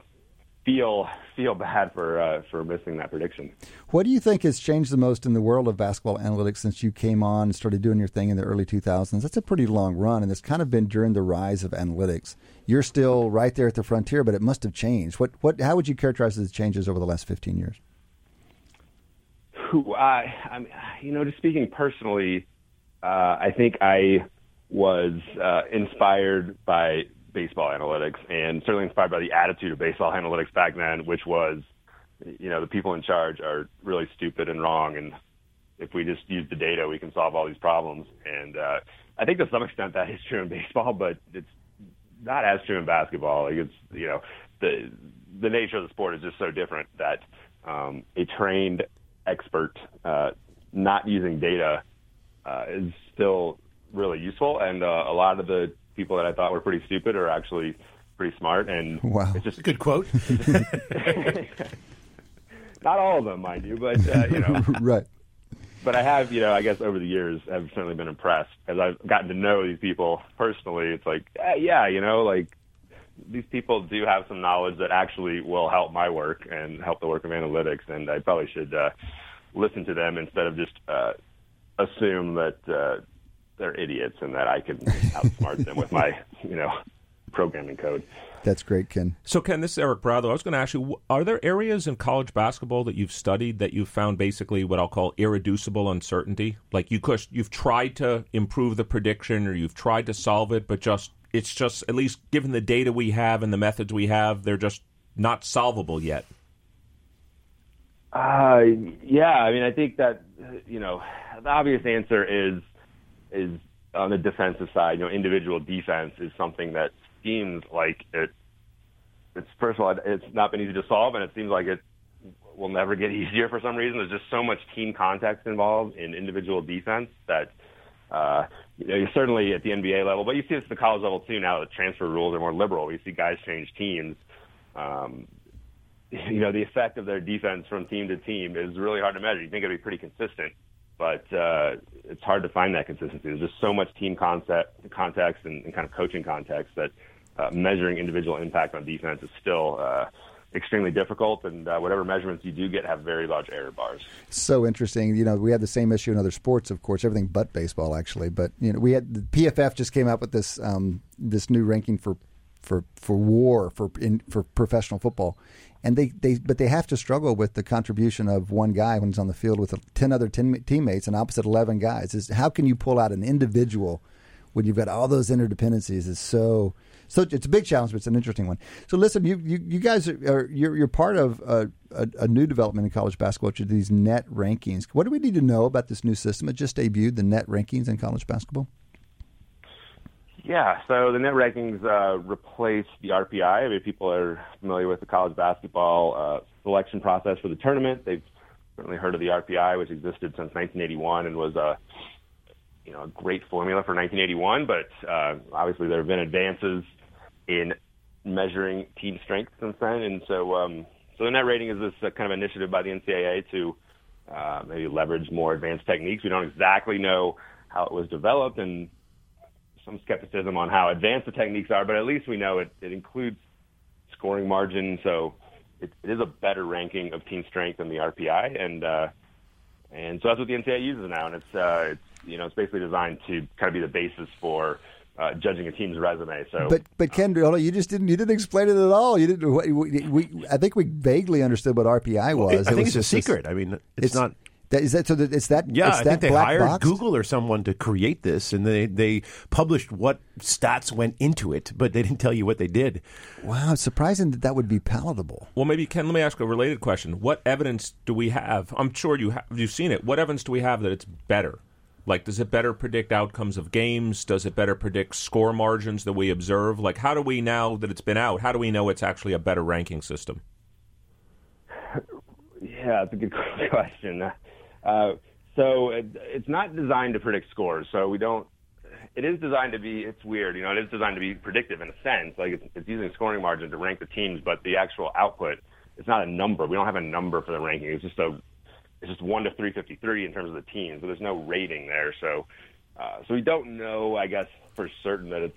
feel feel bad for uh, for missing that prediction. What do you think has changed the most in the world of basketball analytics since you came on and started doing your thing in the early 2000s? That's a pretty long run, and it's kind of been during the rise of analytics. You're still right there at the frontier, but it must have changed. What, what, how would you characterize the changes over the last 15 years? Who I, I mean, you know, just speaking personally, uh, I think I was uh, inspired by baseball analytics, and certainly inspired by the attitude of baseball analytics back then, which was, you know, the people in charge are really stupid and wrong, and if we just use the data, we can solve all these problems. And uh, I think to some extent that is true in [laughs] baseball, but it's not as true in basketball. Like it's you know the the nature of the sport is just so different that um, a trained expert uh, not using data uh, is still really useful, and uh, a lot of the people that I thought were pretty stupid are actually pretty smart. And Wow. it's just a Good quote. [laughs] not all of them, mind you, but uh, you know. [laughs] right. but I have, you know, I guess over the years, I've certainly been impressed as I've gotten to know these people personally. It's like, eh, yeah, you know, like these people do have some knowledge that actually will help my work and help the work of analytics, and I probably should uh, listen to them instead of just uh, assume that uh, they're idiots and that I can outsmart them with my, [laughs] you know, programming code. That's great, Ken. So, Ken, this is Eric Bradlow. I was going to ask you: Are there areas in college basketball that you've studied that you've found basically what I'll call irreducible uncertainty? Like you could, you've tried to improve the prediction, or you've tried to solve it, but just it's just at least given the data we have and the methods we have, they're just not solvable yet. Uh, yeah, I mean, I think that uh, you know the obvious answer is is on the defensive side. You know, individual defense is something that seems like it. It's first of all, it's not been easy to solve, and it seems like it will never get [laughs] easier for some reason. There's just so much team context involved in individual defense that. Uh, you know, certainly at the NBA level, but you see this at the college level too. Now the transfer rules are more liberal, you see guys change teams. Um, [laughs] you know, the effect of their defense from team to team is really hard to measure. You think it'd be pretty consistent, but uh, it's hard to find that consistency. There's just so much team concept, context and, and kind of coaching context that uh, measuring individual impact on defense is still uh, extremely difficult. And uh, whatever measurements you do get have very large error bars. So interesting. You know, we had the same issue in other sports, of course, everything but baseball, actually. But you know, we had the PFF just came out with this um, this new ranking for for for war for in, for professional football, and they, they but they have to struggle with the contribution of one guy when he's on the field with ten other 10 teammates and opposite eleven guys. Is how can you pull out an individual when you've got all those interdependencies? Is so so it's a big challenge, but it's an interesting one. So listen, you you, you guys are, are you're, you're part of a, a, a new development in college basketball, which are these net rankings. What do we need to know about this new system? It just debuted the net rankings in college basketball. Yeah, so the net rankings uh, replaced the RPI. I mean, people are familiar with the college basketball uh, selection process for the tournament. They've certainly heard of the RPI, which existed since 1981 and was a you know a great formula for 1981. But uh, obviously, there have been advances in measuring team strength since then, and so um, so the net rating is this uh, kind of initiative by the NCAA to uh, maybe leverage more advanced techniques. We don't exactly know how it was developed and some skepticism on how advanced the techniques are, but at least we know it, it includes scoring margin, so it, it is a better ranking of team strength than the RPI, and uh, and so that's what the NCAA uses now, and it's uh, it's you know it's basically designed to kind of be the basis for uh, judging a team's resume. So, but but Ken, you just didn't you didn't explain it at all. You didn't. We, we I think we vaguely understood what RPI was. I think was it's a secret. This, I mean, it's, it's not. That, is that so? That it's that. Yeah, it's I that think they black hired boxed? Google or someone to create this, and they they published what stats went into it, but they didn't tell you what they did. Wow, it's surprising that that would be palatable. Well, maybe Ken. Let me ask a related question. What evidence do we have? I'm sure you have. You've seen it. What evidence do we have that it's better? Like, does it better predict outcomes of games? Does it better predict score margins that we observe? Like, how do we now that it's been out? How do we know it's actually a better ranking system? [laughs] Yeah, that's a good [laughs] question. Uh, so it, it's not designed to predict scores. So we don't. It is designed to be. It's weird, you know. It is designed to be predictive in a sense. Like it's, it's using scoring margin to rank the teams, but the actual output, it's not a number. We don't have a number for the ranking. It's just a. It's just one to 353 in terms of the teams, but there's no rating there. So, uh, so we don't know, I guess, for certain that it's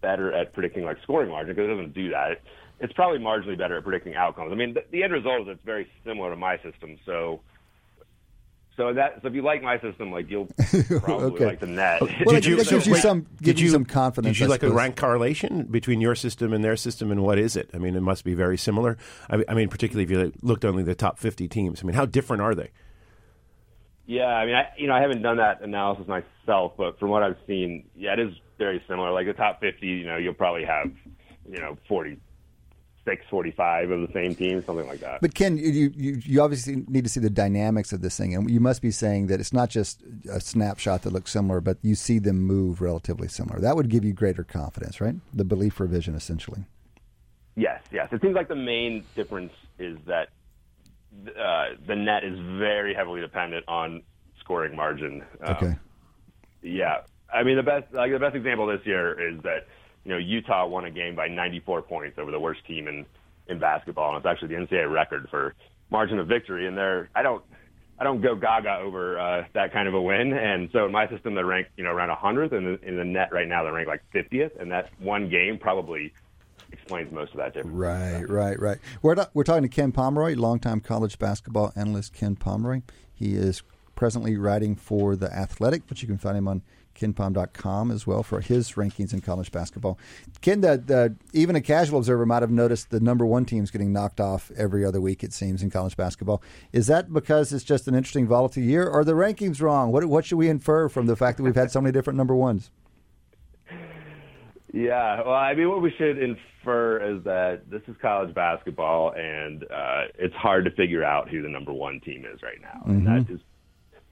better at predicting like scoring margin because it doesn't do that. It, it's probably marginally better at predicting outcomes. I mean, the, the end result is it's very similar to my system. So so that so if you like my system, like you'll [laughs] probably Okay. like the net. Well, Did that you- gives so you wait, some did gives you, you- some confidence. Did you I like a rank correlation between your system and their system, and what is it? I mean, it must be very similar. I mean, I mean particularly if you looked only the top 50 teams. I mean, how different are they? Yeah, I mean, I, you know, I haven't done that analysis myself, but from what I've seen, yeah, it is very similar. Like the top 50, you know, you'll probably have, you know, 46, 45 of the same team, something like that. But Ken, you, you you obviously need to see the dynamics of this thing, and you must be saying that it's not just a snapshot that looks similar, but you see them move relatively similar. That would give you greater confidence, right? The belief revision, essentially. Yes, yes. It seems like the main difference is that uh, the net is very heavily dependent on scoring margin. Um, Okay. Yeah, I mean the best like the best example this year is that you know Utah won a game by 94 points over the worst team in in basketball, and it's actually the NCAA record for margin of victory. And they're I don't I don't go gaga over uh, that kind of a win, and so in my system they're ranked you know around 100th, and in the net right now they're ranked like 50th, and that one game probably explains most of that difference. Right, right, right. We're not, we're talking to Ken Pomeroy, longtime college basketball analyst. Ken Pomeroy. He is presently writing for the Athletic, but you can find him on kenpom.com as well for his rankings in college basketball. Ken, the, the, even a casual observer might have noticed the number one teams getting knocked off every other week. It seems in college basketball. Is that because it's just an interesting volatile year, or are the rankings wrong? What what should we infer from the fact that we've had so many different number ones? Yeah, well, I mean, what we should infer is that this is college basketball, and uh, it's hard to figure out who the number one team is right now. And that is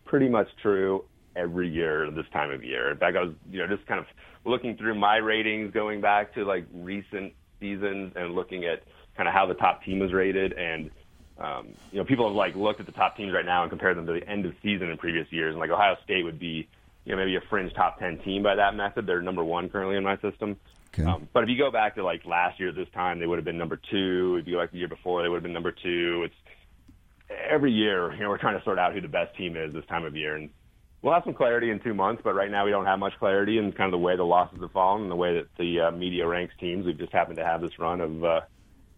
pretty much true every year this time of year. In fact, I was, you know, just kind of looking through my ratings going back to like recent seasons and looking at kind of how the top team was rated, and um, you know, people have like looked at the top teams right now and compared them to the end of season in previous years, and like Ohio State would be you know, maybe a fringe top 10 team by that method. They're number one currently in my system. Okay. Um, but if you go back to like last year at this time, they would have been number two. If you go back the year before, they would have been number two. It's every year, you know, we're trying to sort out who the best team is this time of year. And we'll have some clarity in two months, but right now we don't have much clarity in kind of the way the losses have fallen and the way that the uh, media ranks teams. We've just happened to have this run of, uh,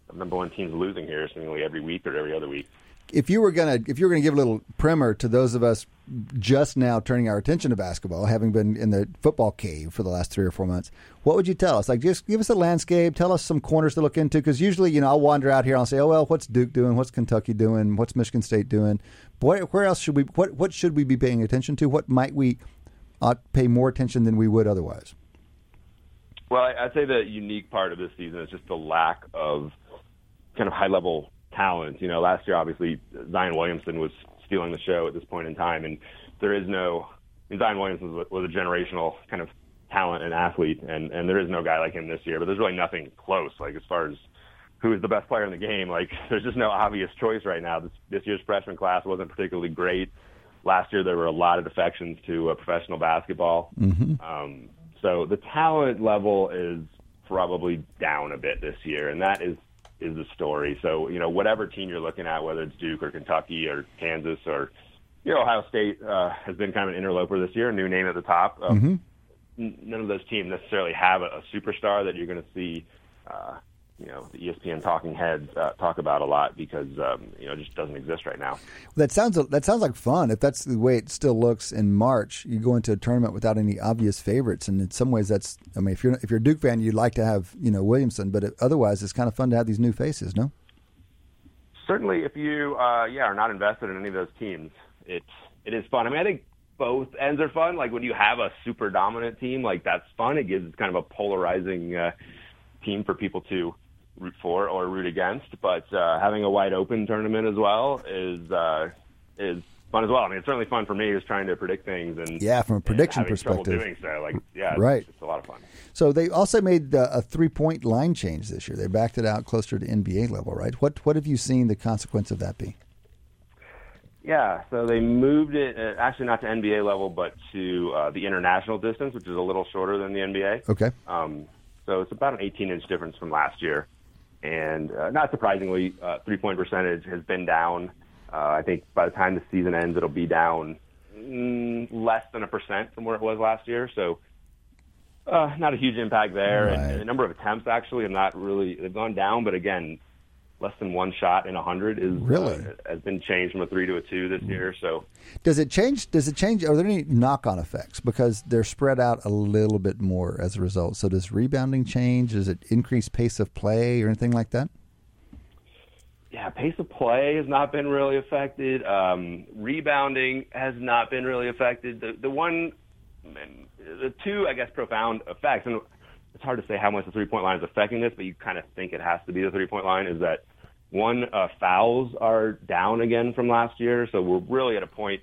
of number one teams losing here seemingly every week or every other week. If you were gonna if you were gonna give a little primer to those of us just now turning our attention to basketball, having been in the football cave for the last three or four months, what would you tell us? Like, just give us a landscape. Tell us some corners to look into. Because usually, you know, I'll wander out here and I'll say, "Oh well, what's Duke doing? What's Kentucky doing? What's Michigan State doing? Boy, where else should we? What what should we be paying attention to? What might we ought pay more attention than we would otherwise?" Well, I'd say the unique part of this season is just the lack of kind of high level talent. You know, last year obviously Zion Williamson was stealing the show at this point in time, and there is no. I mean, Zion Williamson was, was a generational kind of talent and athlete, and and there is no guy like him this year. But there's really nothing close. Like as far as who is the best player in the game, like [laughs] there's just no obvious choice right now. This, this year's freshman class wasn't particularly great. Last year there were a lot of defections to uh, professional basketball. Um, so the talent level is probably down a bit this year, and that is is the story. So you know, whatever team you're looking at, whether it's Duke or Kentucky or Kansas or you know Ohio State uh, has been kind of an interloper this year, a new name at the top. Um, n- None of those teams necessarily have a, a superstar that you're going to see. Uh, you know, the ESPN talking heads uh, talk about a lot because um, you know it just doesn't exist right now. That sounds that sounds like fun. If that's the way it still looks in March, you go into a tournament without any obvious favorites, and in some ways, that's. I mean, if you're if you're a Duke fan, you'd like to have you know Williamson, but it, otherwise, it's kind of fun to have these new faces. No, certainly if you uh yeah are not invested in any of those teams it it is fun i mean i think both ends are fun like when you have a super dominant team like that's fun it gives kind of a polarizing uh team for people to root for or root against but uh having a wide open tournament as well is uh is fun as well i mean it's certainly fun for me is trying to predict things and Yeah, from a prediction perspective. doing so like yeah it's, Right. it's a lot of fun So they also made uh, a three point line change this year. They backed it out closer to NBA level, right? What what have you seen the consequence of that be? Yeah, so they moved it uh, actually not to NBA level, but to uh, the international distance, which is a little shorter than the NBA. Okay. Um, so it's about an 18 inch difference from last year. And uh, not surprisingly, uh, three point percentage has been down. Uh, I think by the time the season ends, it'll be down mm, less than a percent from where it was last year. So uh, not a huge impact there. Right. And the number of attempts actually have not really, they've gone down, but again, less than one shot in a 100 is Really? uh, has been changed from a three to a two this year. So Does it change? Does it change? Are there any knock on effects because they're spread out a little bit more as a result? So does rebounding change? Does it increase pace of play or anything like that? yeah, pace of play has not been really affected. Um, rebounding has not been really affected. The the one, the two, I guess, profound effects, and it's hard to say how much the three point line is affecting this, but you kind of think it has to be the three point line. Is that one? Uh, fouls are down again from last year, so we're really at a point.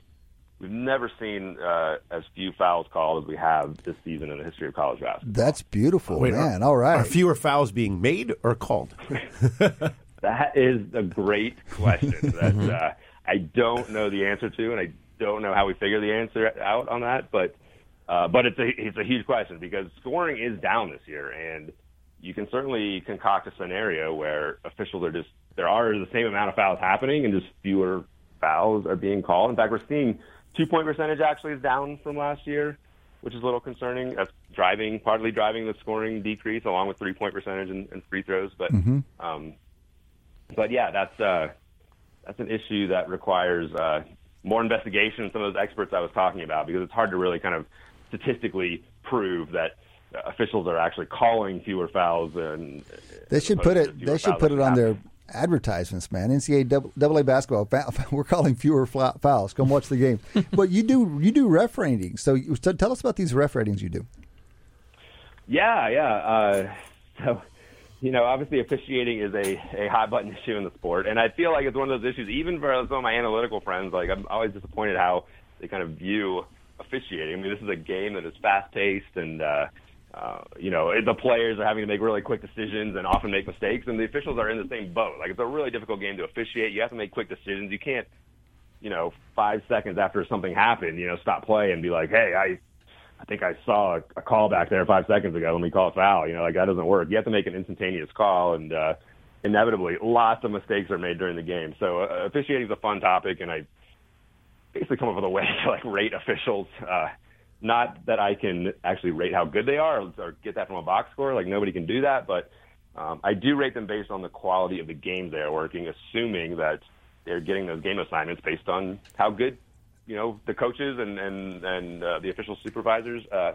We've never seen uh, as few fouls called as we have this season in the history of college basketball. That's beautiful, Wait, man. are- All right. Are fewer fouls being made or called? [laughs] That is a great question [laughs] that uh, I don't know the answer to, and I don't know how we figure the answer out on that. But uh, but it's a it's a huge question because scoring is down this year, and you can certainly concoct a scenario where officials are just there are the same amount of fouls happening, and just fewer fouls are being called. In fact, we're seeing two point percentage actually is down from last year, which is a little concerning. That's driving partly driving the scoring decrease along with three point percentage and, and free throws, but. Um, but yeah, that's uh, that's an issue that requires uh, more investigation. and Some of those experts I was talking about, because it's hard to really kind of statistically prove that uh, officials are actually calling fewer fouls. And They should put it. They should put it on their happening. Advertisements, man. NCAA double, double A basketball. [laughs] We're calling fewer fouls. Come watch the game. [laughs] but you do you do ref ratings. So, you, so tell us about these ref ratings you do. Yeah, yeah. Uh, so, you know, obviously officiating is a, a hot button issue in the sport, and I feel like it's one of those issues. Even for some of my analytical friends, like I'm always disappointed how they kind of view officiating. I mean, this is a game that is fast paced, and uh, uh, you know, the players are having to make really quick decisions and often make mistakes, and the officials are in the same boat. Like it's a really difficult game to officiate. You have to make quick decisions. You can't, you know, five seconds after something happened, you know, stop play and be like, hey, I I think I saw a, a call back there five seconds ago. Let me call a foul. You know, like that doesn't work. You have to make an instantaneous call, and uh, inevitably, lots of mistakes are made during the game. So uh, officiating is a fun topic, and I basically come up with a way [laughs] to like rate officials. Uh, not that I can actually rate how good they are or, or get that from a box score. Like nobody can do that, but um, I do rate them based on the quality of the games they are working, assuming that they're getting those game assignments based on how good you know the coaches and and and uh, the official supervisors uh,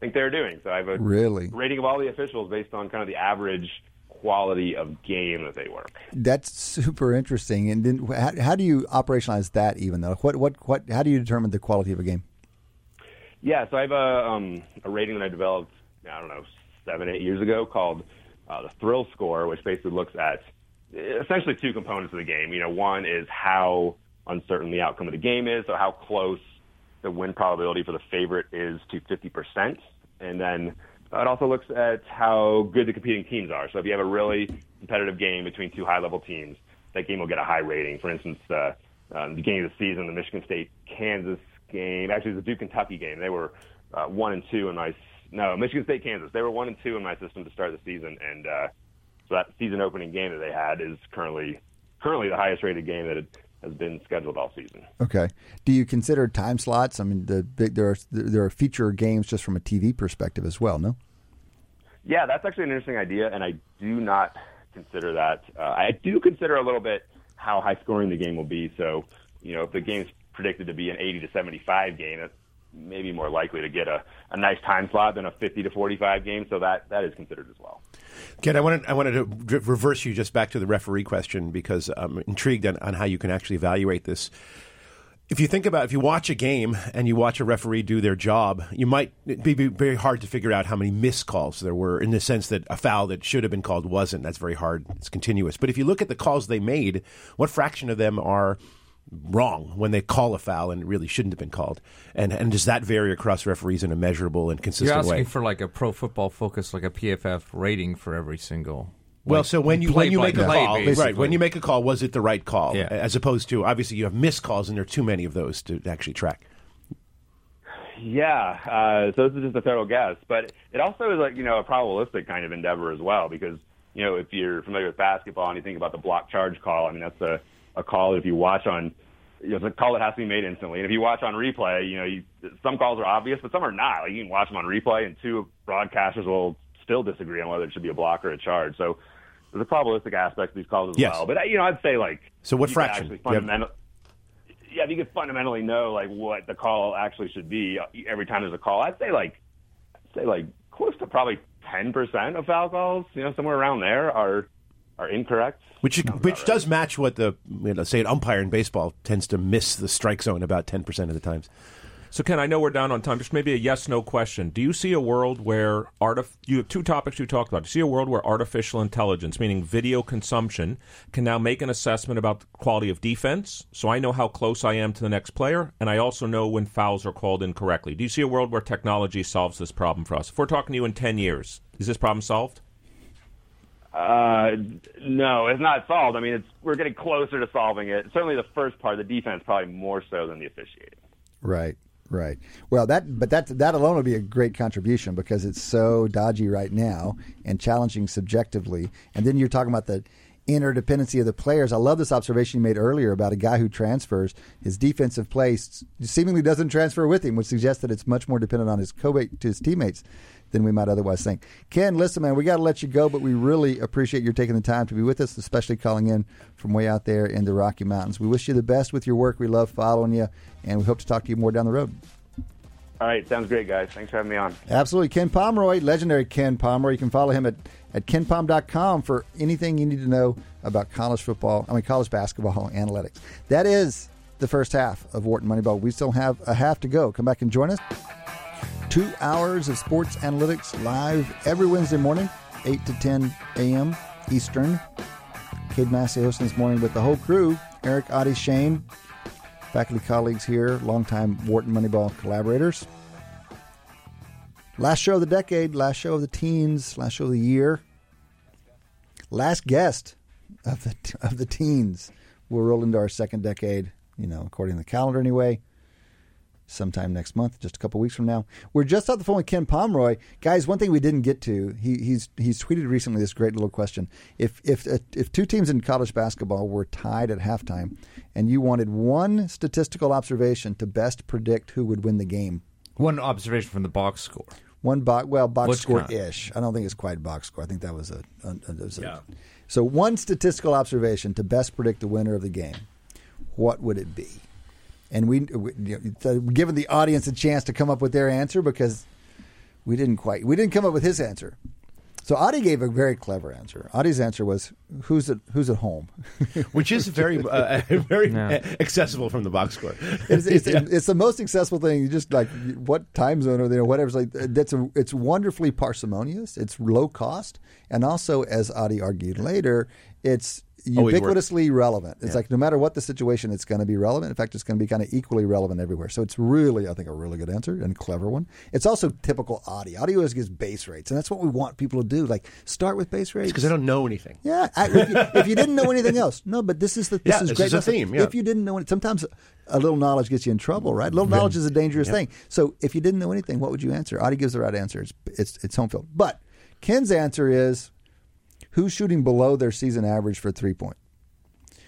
think they're doing. So I have a Really? rating of all the officials based on kind of the average quality of game that they work. That's super interesting. And then how, how do you operationalize that? Even though what what what how do you determine the quality of a game? Yeah, so I have a um, a rating that I developed I don't know seven eight years ago called uh, the Thrill Score, which basically looks at essentially two components of the game. You know, one is how uncertain the outcome of the game is, so how close the win probability for the favorite is to 50%. And then uh, it also looks at how good the competing teams are. So if you have a really competitive game between two high level teams, that game will get a high rating. For instance, uh, um, the beginning of the season, the Michigan State Kansas game, actually, it was the Duke Kentucky game. They were uh, one and two in my no Michigan State Kansas. They were one and two in my system to start the season, and uh, so that season opening game that they had is currently currently the highest rated game that it has been scheduled all season. Okay. Do you consider time slots? I mean, the big there are there are feature games just from a TV perspective as well. No. Yeah, that's actually an interesting idea, and I do not consider that. Uh, I do consider a little bit how high scoring the game will be. So, you know, if the game's predicted to be an 80 to 75 game, it's maybe more likely to get a, a nice time slot than a 50 to 45 game. So that that is considered as well. Ken, I wanted I wanted to re- reverse you just back to the referee question because I'm intrigued on, on how you can actually evaluate this. If you think about if you watch a game and you watch a referee do their job, you might be be very hard to figure out how many missed calls there were in the sense that a foul that should have been called wasn't. That's very hard. It's continuous. But if you look at the calls they made, what fraction of them are wrong when they call a foul and it really shouldn't have been called? And and does that vary across referees in a measurable and consistent You're asking way? for like a pro football focus, like a PFF rating for every single. Well, like, so when you when you make a play-by-play, call, right? When you make a call, was it the right call? Yeah. As opposed to obviously you have missed calls, and there are too many of those to actually track. Yeah, uh, so this is just a total guess, but it also is like you know a probabilistic kind of endeavor as well because you know if you're familiar with basketball and you think about the block charge call, I mean that's a a call that if you watch on you know, it's a call that has to be made instantly. And if you watch on replay, you know, you, some calls are obvious, but some are not. Like you can watch them on replay, and two broadcasters will still disagree on whether it should be a block or a charge. So there's a probabilistic aspect to these calls as Yes. well. But you know, I'd say like So what fraction? have- fundamental- yeah, if you could fundamentally know like what the call actually should be uh, every time there's a call, I'd say like I'd say like close to probably ten percent of foul calls, you know, somewhere around there are are incorrect. Which which does match what the you know, say an umpire in baseball tends to miss the strike zone about ten percent of the times. So, Ken, I know we're down on time. Just maybe a yes no question. Do you see a world where artif- you have two topics you talked about? Do you see a world where artificial intelligence, meaning video consumption, can now make an assessment about the quality of defense? So I know how close I am to the next player, and I also know when fouls are called incorrectly. Do you see a world where technology solves this problem for us? If we're talking to you in 10 years, is this problem solved? Uh, no, it's not solved. I mean, it's we're getting closer to solving it. Certainly, the first part, the defense, probably more so than the officiating. Right, right. Well, that but that that alone would be a great contribution because it's so dodgy right now and challenging subjectively. And then you're talking about the interdependency of the players. I love this observation you made earlier about a guy who transfers his defensive play seemingly doesn't transfer with him, which suggests that it's much more dependent on his co to his teammates than we might otherwise think. Ken, listen, man, we got to let you go, but we really appreciate your taking the time to be with us, especially calling in from way out there in the Rocky Mountains. We wish you the best with your work. We love following you, and we hope to talk to you more down the road. All right, sounds great, guys. Thanks for having me on. Absolutely. Ken Pomeroy, legendary Ken Pomeroy. You can follow him at, at kenpom.com for anything you need to know about college football, I mean, college basketball [laughs] analytics. That is the first half of Wharton Moneyball. We still have a half to go. Come back and join us. Two hours of sports analytics live every Wednesday morning, 8 to 10 a.m. Eastern. Cade Massey hosting this morning with the whole crew Eric, Adi, Shane, faculty colleagues here, longtime Wharton Moneyball collaborators. Last show of the decade, last show of the teens, last show of the year. Last guest of the of the teens. We'll roll into our second decade, you know, according to the calendar anyway. Sometime next month, just a couple weeks from now. We're just off the phone with Ken Pomeroy, guys. One thing we didn't get to, he, he's he's tweeted recently this great little question: if if uh, if two teams in college basketball were tied at halftime, and you wanted one statistical observation to best predict who would win the game, One observation from the box score. one box, well, box Which score ish. I don't think it's quite box score. I think that was a, a, a- was a- So one statistical observation to best predict the winner of the game. what would it be? And we, we you know, given the audience a chance to come up with their answer because we didn't quite we didn't come up with his answer. So Adi gave a very clever answer. Adi's answer was who's at who's at home. [laughs] which is very uh, very accessible from the box score. [laughs] It's, it's, Yeah. it's the most accessible thing. You just like what time zone are they? Or whatever. It's like that's a, it's wonderfully parsimonious. It's low cost, and also, as Adi argued later, it's Always ubiquitously relevant. It's like no matter what the situation, it's going to be relevant. In fact, it's going to be kind of equally relevant everywhere. So it's really, I think, a really good answer and clever one. It's also typical Adi. Adi always gives base rates, and that's what we want people to do. Like start with base rates because I don't know anything. yeah, I, if, you, if you didn't know anything else, no. But this is the this Yeah, is this great. is a theme, yeah. If you didn't know it, sometimes a little knowledge gets you in trouble, right? A little knowledge is a dangerous thing. So if you didn't know anything, what would you answer? Adi gives the right answer. It's it's, it's home field. But Ken's answer is who's shooting below their season average for three point.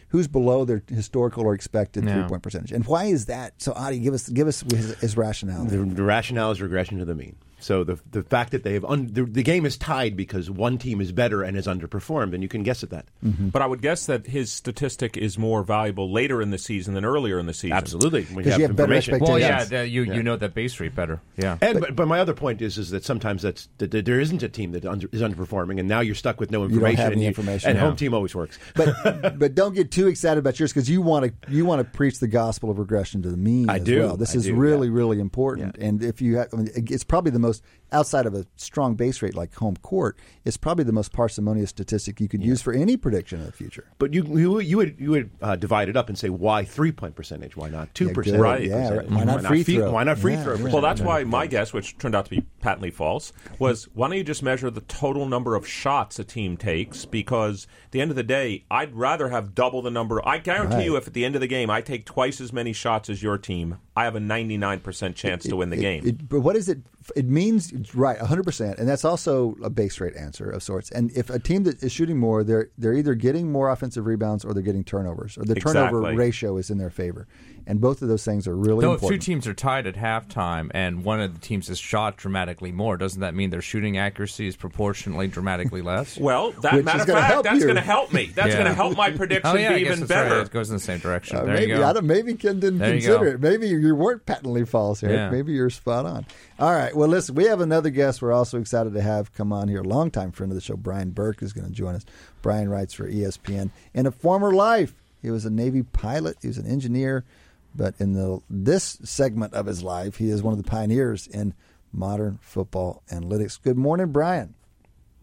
Who's below their historical or expected Yeah. three point percentage, and why is that? So, Adi, give us give us his, his rationale. The, the rationale is regression to the mean. So the the fact that they have un, the, the game is tied because one team is better and has underperformed, and you can guess at that. Mm-hmm. But I would guess that his statistic is more valuable later in the season than earlier in the season. Absolutely, when 'Cause you have better information. expectations. Well, yeah, the- you you know that base rate better. Yeah. And but, but my other point is is that sometimes that's that that there isn't a team that under, is underperforming, and now you're stuck with no don't information. have and any information. And Yeah. home team always works. but [laughs] but don't get too excited about yours because you want to you want to preach the gospel of regression to the mean. I as do. Well. This I is do, really yeah. really important. And if you have, I mean, it's probably the most outside of a strong base rate like home court, it's probably the most parsimonious statistic you could use for any prediction of the future. But you you, you would you would uh, divide it up and say why three point percentage? Why not two Yeah, percent? good. Right. Yeah, right. Why not free throw? Why not free Yeah, throw? yeah. Well, that's why my guess, which turned out to be patently false, was why don't you just measure the total number of shots a team takes? Because at the end of the day, I'd rather have double the number. I guarantee Right. you, if at the end of the game I take twice as many shots as your team, I have a 99% chance to win the It- game. it- but what is it? It means right, hundred percent, and that's also a base rate answer of sorts. And if a team that is shooting more, they're they're either getting more offensive rebounds or they're getting turnovers, or the turnover Exactly. ratio is in their favor. And both of those things are really Though if two teams are tied at halftime and one of the teams has shot dramatically more, doesn't that mean their shooting accuracy is proportionally dramatically less? [laughs] well, that Which matter of fact, help that's going to help me. That's Yeah. going to help my prediction oh yeah, be I guess even that's better. right. It goes in the same direction. Uh, there maybe you go. I don't, maybe Ken didn't There you consider go. it. Maybe you weren't patently false, Eric. Yeah. Maybe you're spot on. All right. Well, listen, we have another guest. We're also excited to have come on here. A longtime friend of the show, Brian Burke, is going to join us. Brian writes for ESPN. In a former life, he was a Navy pilot. He was an engineer, but in the this segment of his life, he is one of the pioneers in modern football analytics. Good morning, Brian.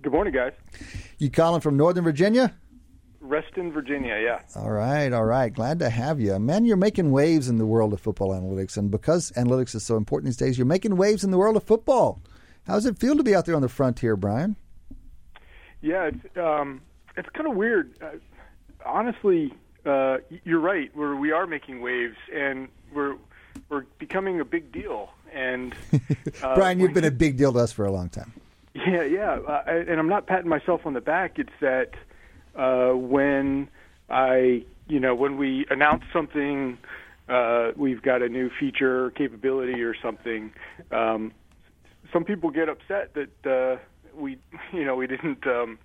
Good morning, guys. You calling from Northern Virginia? Reston, Virginia. Yeah. All right, all right. Glad to have you. Man, you're making waves in the world of football analytics. And because analytics is so important these days, you're making waves in the world of football. How does it feel to be out there on the frontier, Brian? Yeah, it's um, it's kind of weird. Uh, honestly, uh, you're right. We're we are making waves, and we're we're becoming a big deal. And [laughs] uh, Brian, you've been a big deal to us for a long time. Yeah, yeah, uh, I- and I'm not patting myself on the back. It's that uh, when I, you know, when we announce something, uh, we've got a new feature, or capability, or something. Um, some people get upset that uh, we, [laughs] you know, we didn't, um,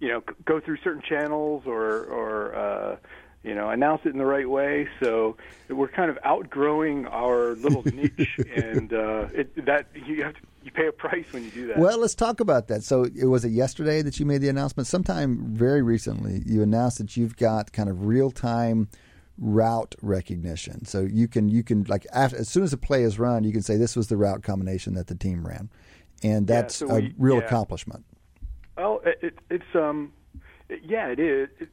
you know, go through certain channels or, or uh, you know, announce it in the right way. So we're kind of outgrowing our little [laughs] niche, and uh, it, that you have to, you pay a price when you do that. Well, let's talk about that. So, it was it yesterday that you made the announcement? Sometime very recently, you announced that you've got kind of real time route recognition. So you can you can like after, as soon as a play is run, you can say this was the route combination that the team ran, and Yeah, that's so a we- real yeah. accomplishment. Well, it, it, it's um, yeah, it is. It,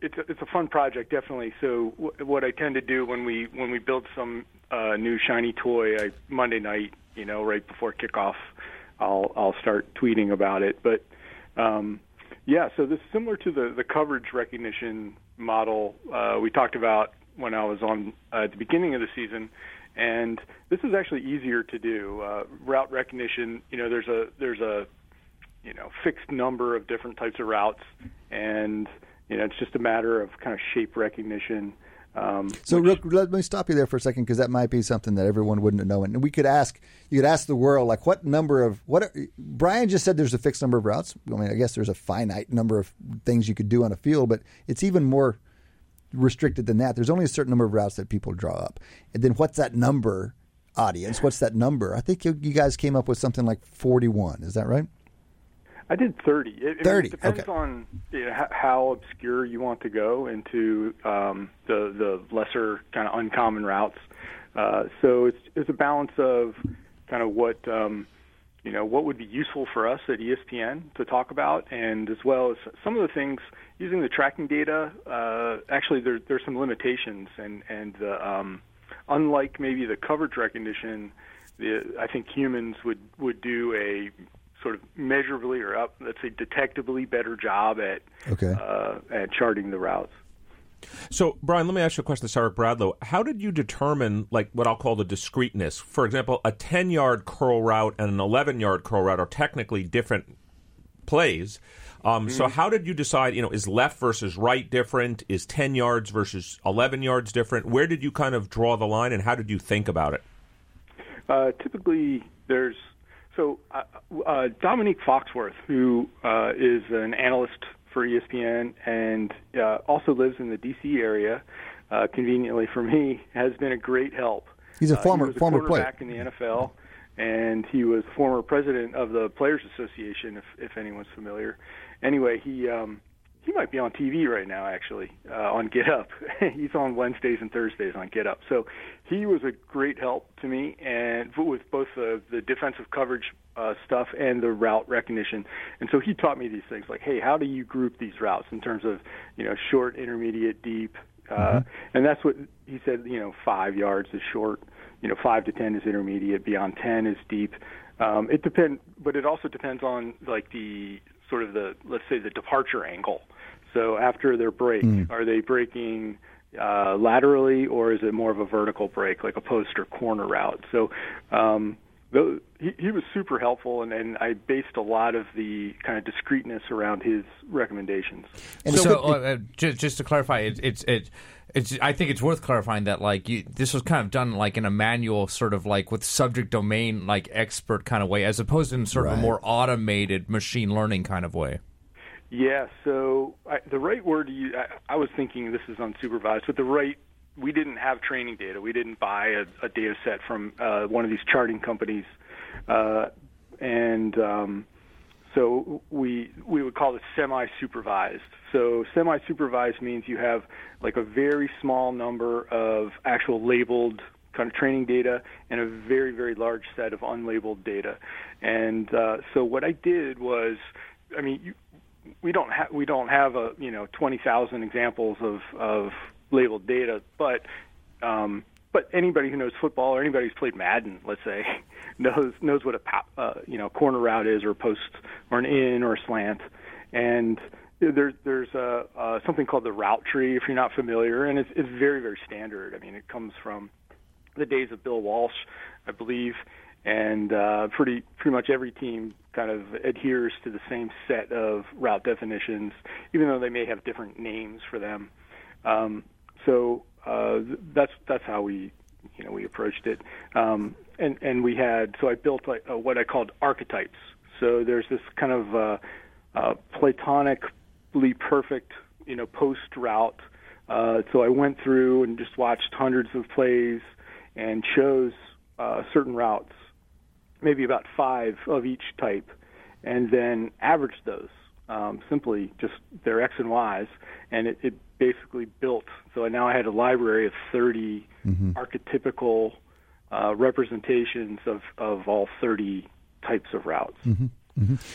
it's a, it's a fun project, definitely. So w- what I tend to do when we when we build some uh, new shiny toy, I, Monday night, you know, right before kickoff, I'll I'll start tweeting about it. But um, yeah, so this is similar to the the coverage recognition model uh, we talked about when I was on uh, at the beginning of the season. And this is actually easier to do. Uh, route recognition, you know, there's a there's a you know fixed number of different types of routes, and you know it's just a matter of kind of shape recognition. Um, So real, let me stop you there for a second because that might be something that everyone wouldn't know. And we could ask, you could ask the world, like, what number of what? Are, Brian just said there's a fixed number of routes. I mean, I guess there's a finite number of things you could do on a field, but it's even more restricted than that. There's only a certain number of routes that people draw up, and then what's that number? Audience, what's that number? I think you, you guys came up with something like 41. Is that right? I did 30. It, 30, It depends okay. on you know, how obscure you want to go into um, the the lesser kind of uncommon routes. Uh, so it's it's a balance of kind of what um, you know what would be useful for us at ESPN to talk about, and as well as some of the things using the tracking data. Uh, actually, there there's some limitations, and and the, um, unlike maybe the coverage recognition, the, I think humans would would do a sort of measurably or up, let's say detectably better job at Okay. uh, at charting the routes. So, Brian, let me ask you a question, this is Eric Bradlow. How did you determine, like, what I'll call the discreteness? For example, a 10 yard curl route and an 11 yard curl route are technically different plays. Um, So, how did you decide, you know, is left versus right different? Is 10 yards versus 11 yards different? Where did you kind of draw the line and how did you think about it? Uh, typically, there's so uh, uh, Dominique Foxworth, who uh, is an analyst for ESPN and uh, also lives in the D.C. area. Uh, conveniently for me, has been a great help. He's a Uh, former- he was a former player. in the NFL, and he was former president of the Players Association, if if anyone's familiar. Anyway, he um, he might be on TV right now, actually, uh, on Get Up. [laughs] He's on Wednesdays and Thursdays on Get Up. So he was a great help to me, and with both the, the defensive coverage uh, stuff and the route recognition. And so he taught me these things, like, hey, how do you group these routes in terms of, you know, short, intermediate, deep, uh, and that's what he said. You know, five yards is short. You know, five to ten is intermediate. Beyond ten is deep. Um, it depends, but it also depends on like the sort of the let's say the departure angle. So after their break, are they breaking uh, laterally or is it more of a vertical break, like a post or corner route? So um, tho- he, he was super helpful, and, and I based a lot of the kind of discreteness around his recommendations. And so, so- uh, uh, just, just to clarify, it, it's it, it's. I think it's worth clarifying that like you, this was kind of done like in a manual, sort of like with subject domain like expert kind of way, as opposed to in sort of a more automated machine learning kind of way. Yeah, so I, the right word to use, I, I was thinking this is unsupervised, but the right, we didn't have training data. We didn't buy a, a data set from uh, one of these charting companies. Uh, and um, so we, we would call it semi supervised. So semi supervised means you have like a very small number of actual labeled kind of training data and a very, very large set of unlabeled data. And uh, so what I did was, I mean, you, we don't have we don't have a you know twenty thousand examples of of labeled data, but um, but anybody who knows football or anybody who's played Madden, let's say, [laughs] knows knows what a uh, you know corner route is or a post or an in or a slant, and there's there's a, uh, something called the route tree if you're not familiar, and it's it's very very standard. I mean, it comes from the days of Bill Walsh, I believe, and uh, pretty pretty much every team kind of adheres to the same set of route definitions, even though they may have different names for them. Um, so uh, that's that's how we you know we approached it, um, and and we had so I built like uh, what I called archetypes. So there's this kind of uh, uh, platonically perfect you know post route. Uh, so I went through and just watched hundreds of plays and chose uh, certain routes, maybe about five of each type, and then averaged those. Um, simply just their X and Y's, and it, it basically built. So now I had a library of 30 archetypical uh, representations of, of all 30 types of routes.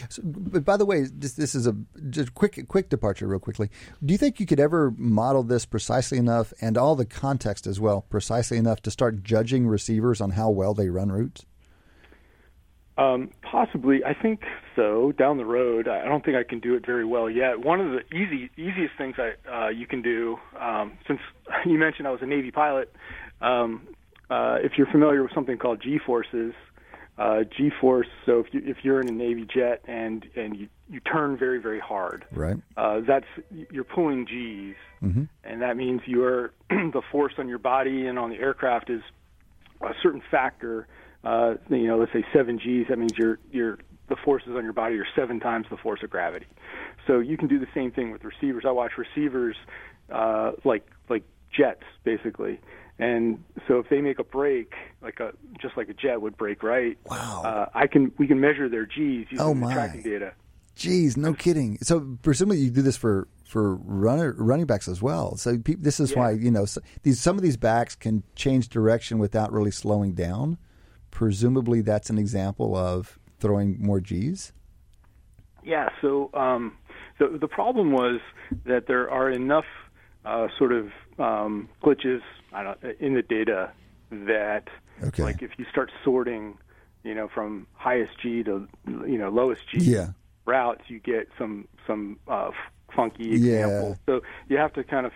So, but by the way, this, this is a just quick quick departure, real quickly. Do you think you could ever model this precisely enough, and all the context as well, precisely enough to start judging receivers on how well they run routes? Um, possibly, I think so. Down the road, I don't think I can do it very well yet. One of the easy, easiest things I uh, you can do, um, since [laughs] you mentioned I was a Navy pilot, um, uh, if you're familiar with something called G forces, uh, G force. So if you if you're in a Navy jet and and you you turn very very hard, Right. uh, that's you're pulling G's, and that means your [clears throat] the force on your body and on the aircraft is a certain factor. Uh, you know, let's say seven G's. That means your your the forces on your body are seven times the force of gravity. So you can do the same thing with receivers. I watch receivers uh, like like jets basically. And so if they make a break, like a just like a jet would break right, Wow. uh, I can we can measure their G's using Oh, the my. tracking data. Jeez, no kidding. So presumably you do this for for runner running backs as well. So pe- this is why you know so these some of these backs can change direction without really slowing down. Presumably that's an example of throwing more G's. Yeah. So um, the the problem was that there are enough uh, sort of um, glitches I don't, in the data that Okay. like if you start sorting, you know, from highest G to you know lowest G Yeah. routes, you get some some uh, funky Yeah. So you have to kind of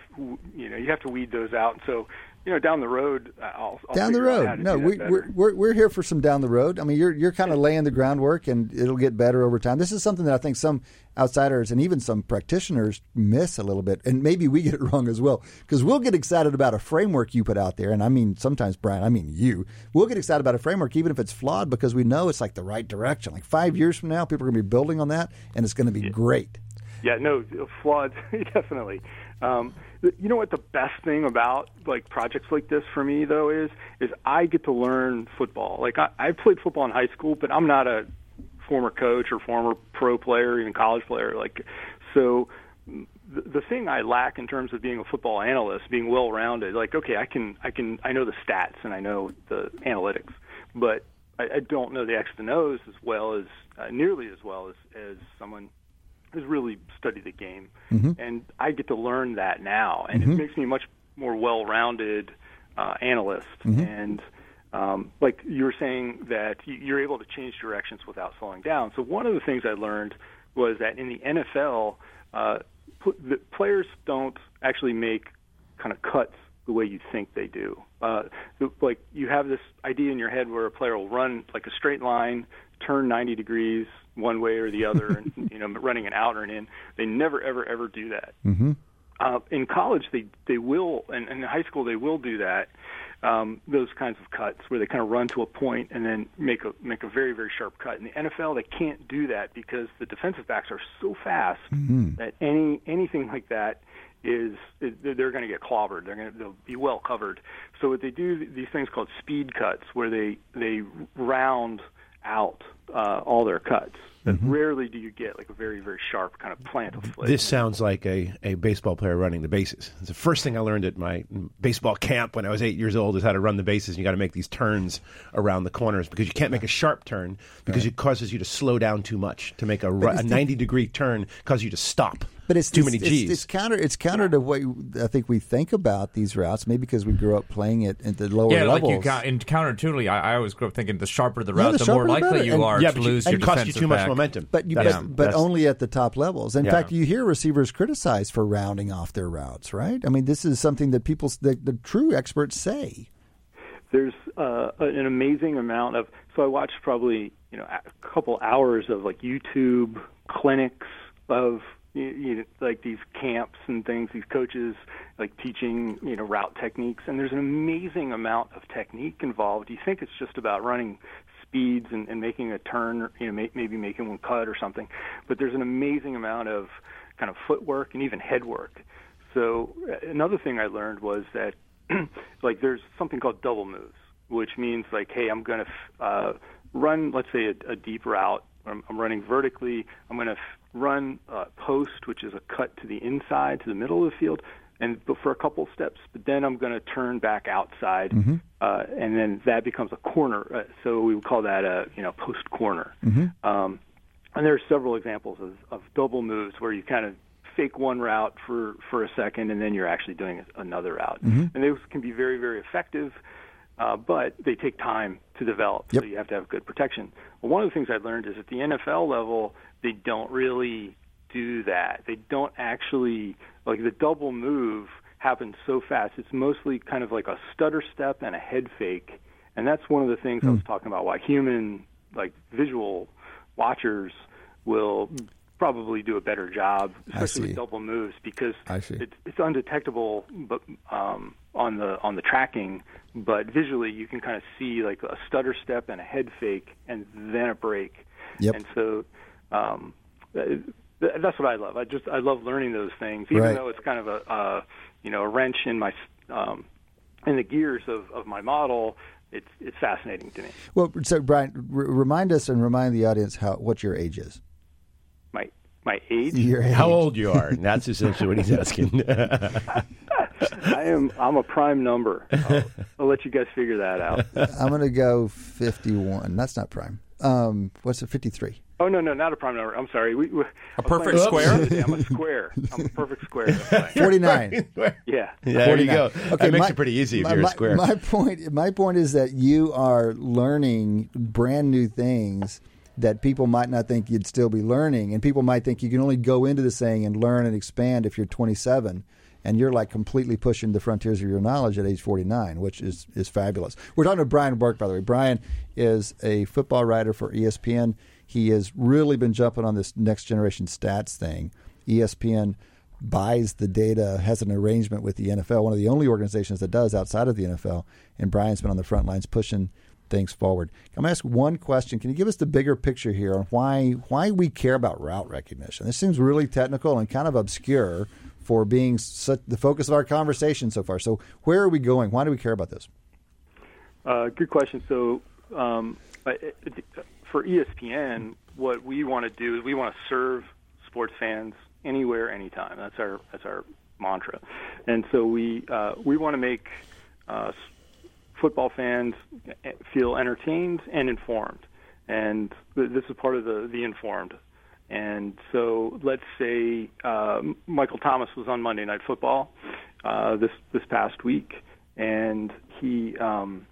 you know you have to weed those out. So you know down the road, I'll, I'll down the figure out how road. No, do we, we're, we're we're here for some down the road. I mean, you're you're kind of laying the groundwork, and it'll get better over time. This is something that I think some outsiders and even some practitioners miss a little bit, and maybe we get it [laughs] wrong as well. Because we'll get excited about a framework you put out there, and I mean sometimes Brian, I mean you. We'll get excited about a framework even if it's flawed because we know it's like the right direction. Like five years from now, people are going to be building on that, and it's going to be great. Yeah, no, flawed, [laughs] definitely. Um, you know what the best thing about like projects like this for me though is is I get to learn football. Like I, I played football in high school, but I'm not a former coach or former pro player, even college player. Like so. The, the thing I lack in terms of being a football analyst, being well-rounded, like okay, I can, I can, I know the stats and I know the analytics, but I, I don't know the X and O's as well as uh, nearly as well as as someone who's really studied the game, and I get to learn that now, and it makes me a much more well-rounded uh, analyst. And um, like you were saying that you- you're able to change directions without slowing down. So one of the things I learned was that in the NFL, uh, pl- the players don't actually make kind of cuts the way you think they do. Uh, like you have this idea in your head where a player will run like a straight line, turn 90 degrees one way or the other, and [laughs] you know, running an out or an in. They never, ever, ever do that. Mm-hmm. Uh, in college, they they will, and in high school, they will do that. Um, those kinds of cuts where they kind of run to a point and then make a make a very very sharp cut. In the NFL, they can't do that because the defensive backs are so fast that any anything like that is they're they're going to get clobbered. They're going to they'll be well covered. So what they do these things called speed cuts, where they they round out uh, all their cuts. But rarely do you get like a very very sharp kind of plant of flick. This sounds like a, a baseball player running the bases. It's the first thing I learned at my baseball camp when I was eight years old is how to run the bases. You got to make these turns around the corners because you can't make a sharp turn because it causes you to slow down too much. To make a, a ninety degree turn causes you to stop. But it's too it's, many G's. It's, counter. It's counter to what I think we think about these routes. Maybe because we grew up playing it at the lower Yeah, levels. Yeah, like you got in counterintuitively, I, I always grew up thinking the sharper the Yeah, route, the the, more likely better. you And- are yeah, to but you, lose and your it costs you defensive too much momentum. But you, That's- but, but only at the top levels. In Yeah. fact, you hear receivers criticized for rounding off their routes, right? I mean, this is something that people, the, the true experts say. there's uh, an amazing amount of so I watched probably you know a couple hours of like YouTube clinics of you, know, like these camps and things these coaches like teaching you know route techniques and there's an amazing amount of technique involved you think it's just about running speeds and, and making a turn you know may, maybe making one cut or something but there's an amazing amount of kind of footwork and even headwork. so uh, another thing I learned was that [clears throat] like there's something called double moves, which means like, hey, I'm going to uh, run, let's say, a, a deep route. I'm, I'm running vertically. I'm going to run a post, which is a cut to the inside, to the middle of the field, and but for a couple steps. But then I'm going to turn back outside, uh, and then that becomes a corner. Uh, so we would call that a you know post corner. Um, and there are several examples of, of double moves where you kind of fake one route for, for a second and then you're actually doing another route. And those can be very, very effective, uh, but they take time to develop. Yep. So you have to have good protection. Well, one of the things I learned is at the NFL level, they don't really do that. They don't actually, like the double move happens so fast. It's mostly kind of like a stutter step and a head fake. And that's one of the things I was talking about why human, like visual watchers will probably do a better job, especially with double moves, because it's it's undetectable, but um, on the on the tracking, but visually you can kind of see like a stutter step and a head fake, and then a break. Yep. And so. Um, th- th- that's what I love. I just I love learning those things, even Right. though it's kind of a uh, you know a wrench in my um, in the gears of, of my model, it's it's fascinating to me. Well, so Brian, r- remind us and remind the audience how what your age is. My my age. Your age. How old you are? That's essentially what he's [laughs] asking. [laughs] I am. I'm a prime number. I'll, I'll let you guys figure that out. I'm going to go 51. That's not prime. Um, what's it? 53. Oh no, no, not a prime number. I'm sorry. We, we, A perfect square? I'm a square. I'm a perfect square. [laughs] 49. Yeah. Yeah, there you 49. go. Okay, that makes my- it pretty easy if my, you're a square. My point, my point is that you are learning brand new things that people might not think you'd still be learning, and people might think you can only go into this thing and learn and expand if you're 27. And you're like completely pushing the frontiers of your knowledge at age 49, which is, is fabulous. We're talking to Brian Burke, by the way. Brian is a football writer for ESPN. He has really been jumping on this next generation stats thing. ESPN buys the data, has an arrangement with the NFL, one of the only organizations that does outside of the NFL. And Brian's been on the front lines pushing things forward. I'm going to ask one question. Can you give us the bigger picture here on why why we care about route recognition? This seems really technical and kind of obscure for being such the focus of our conversation so far. So where are we going? Why do we care about this? Uh, good question. So, um, for ESPN, what we want to do is we want to serve sports fans anywhere, anytime. That's our that's our mantra, and so we uh, we want to make uh, football fans feel entertained and informed, and this is part of the the informed. And so, let's say uh, Michael Thomas was on Monday Night Football uh, this this past week, and he. Um,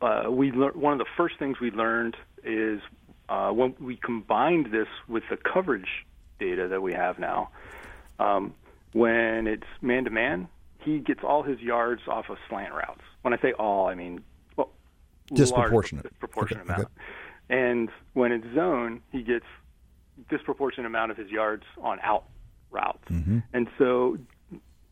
uh, we lear- one of the first things we learned is uh, when we combined this with the coverage data that we have now. Um, when it's man to man, he gets all his yards off of slant routes. When I say all, I mean well, Disproportionate. large disproportionate Okay, amount. And when it's zone, he gets disproportionate amount of his yards on out routes. And so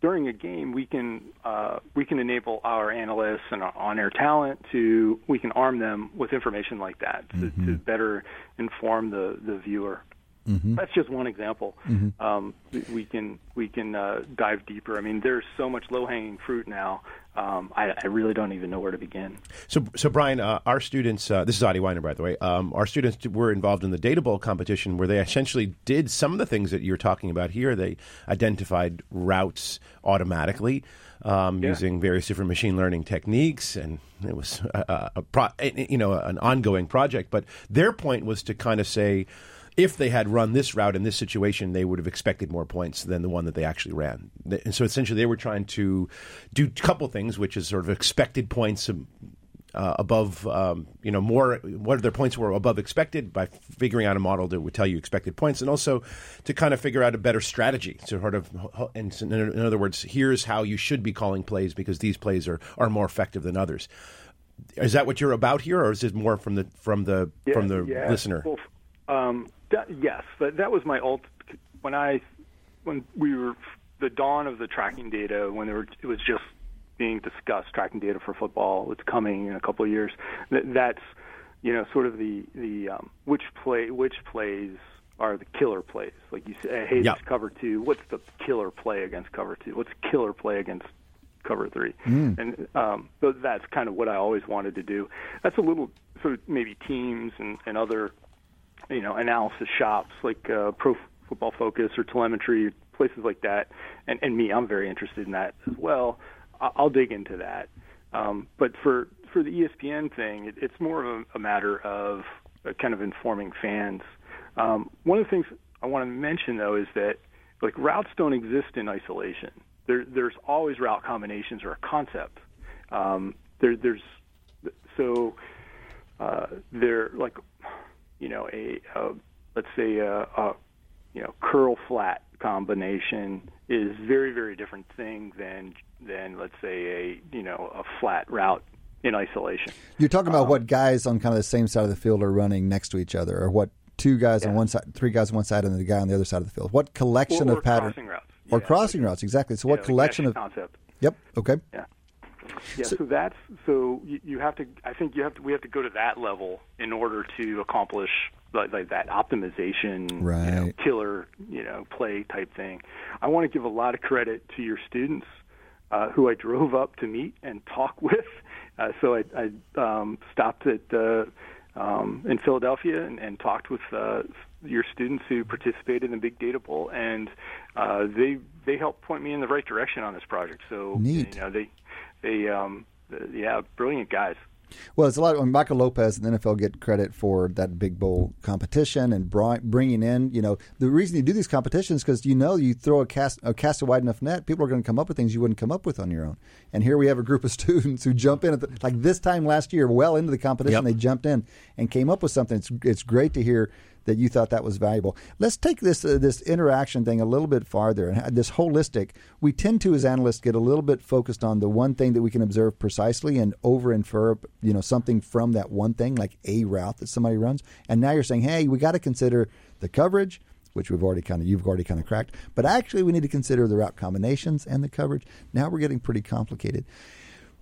during a game, we can uh, we can enable our analysts and our on-air talent to we can arm them with information like that to, to better inform the the viewer. That's just one example. Um, we- can we can uh, dive deeper. I mean, there's so much low-hanging fruit now. Um, I, I really don't even know where to begin. So, so Brian, uh, our students, uh, this is Adi Wyner, by the way. Um, our students were involved in the Data Bowl competition, where they essentially did some of the things that you're talking about here. They identified routes automatically um, Yeah. using various different machine learning techniques, and it was a, a, a pro, you know an ongoing project. But their point was to kind of say. If they had run this route in this situation, they would have expected more points than the one that they actually ran. And so essentially, they were trying to do a couple things, which is sort of expected points um, uh, above, um, you know, more what their points were above expected by figuring out a model that would tell you expected points, and also to kind of figure out a better strategy. To sort of, and in in other words, here's how you should be calling plays because these plays are, are more effective than others. Is that what you're about here, or is it more from the from the from the yeah. listener? Well, um, yes, but that was my ult. When I when we were the dawn of the tracking data when there were, it was just being discussed tracking data for football. It's coming in a couple of years. That, that's you know sort of the the um, which play which plays are the killer plays. Like you say, hey, this cover two. What's the killer play against cover two? What's killer play against cover three? Mm. And um, so that's kind of what I always wanted to do. That's a little sort of maybe teams and, and other you know analysis shops like uh, Pro Football Focus or Telemetry, places like that. And, and me, I'm very interested in that as well. I'll dig into that. Um, but for for the ESPN thing, it, it's more of a, a matter of uh, kind of informing fans. Um, one of the things I want to mention though is that like routes don't exist in isolation. There, there's always route combinations or a concept. Um, there, there's so uh, they're like you know a, a let's say a, a you know curl flat combination is very very different thing than than let's say a you know a flat route in isolation. You're talking about um, what guys on kind of the same side of the field are running next to each other, or what two guys on one side, three guys on one side, and the guy on the other side of the field. What collection Or- or of patterns or Yeah, crossing routes? Exactly. So, what Yeah, like collection of? concept. Yep. Okay. Yeah. Yeah, so, that's so you, you have to. I think you have to. We have to go to that level in order to accomplish like, like that optimization, you know, killer, you know, play type thing. I want to give a lot of credit to your students uh, who I drove up to meet and talk [laughs] with. Uh, so I, I um, stopped at uh, um, in Philadelphia and, and talked with uh, your students who participated in the Big Data Bowl, and uh, they they helped point me in the right direction on this project. So Neat. you know they they um, yeah brilliant guys. Well, it's a lot. When Michael Lopez and the NFL get credit for that big bowl competition and bringing in, you know, the reason you do these competitions because you know you throw a cast a cast a wide enough net, people are going to come up with things you wouldn't come up with on your own. And here we have a group of [laughs] students who jump in at the, like this time last year, well into the competition, Yep. they jumped in and came up with something. It's it's great to hear that you thought that was valuable. Let's take this uh, this interaction thing a little bit farther and this holistic. We tend to, as analysts, get a little bit focused on the one thing that we can observe precisely and over infer, you know, something from that one thing, like a route that somebody runs. And now you're saying, hey, we got to consider the coverage. Which we've already kind of you've already kind of cracked, but actually we need to consider the route combinations and the coverage. Now we're getting pretty complicated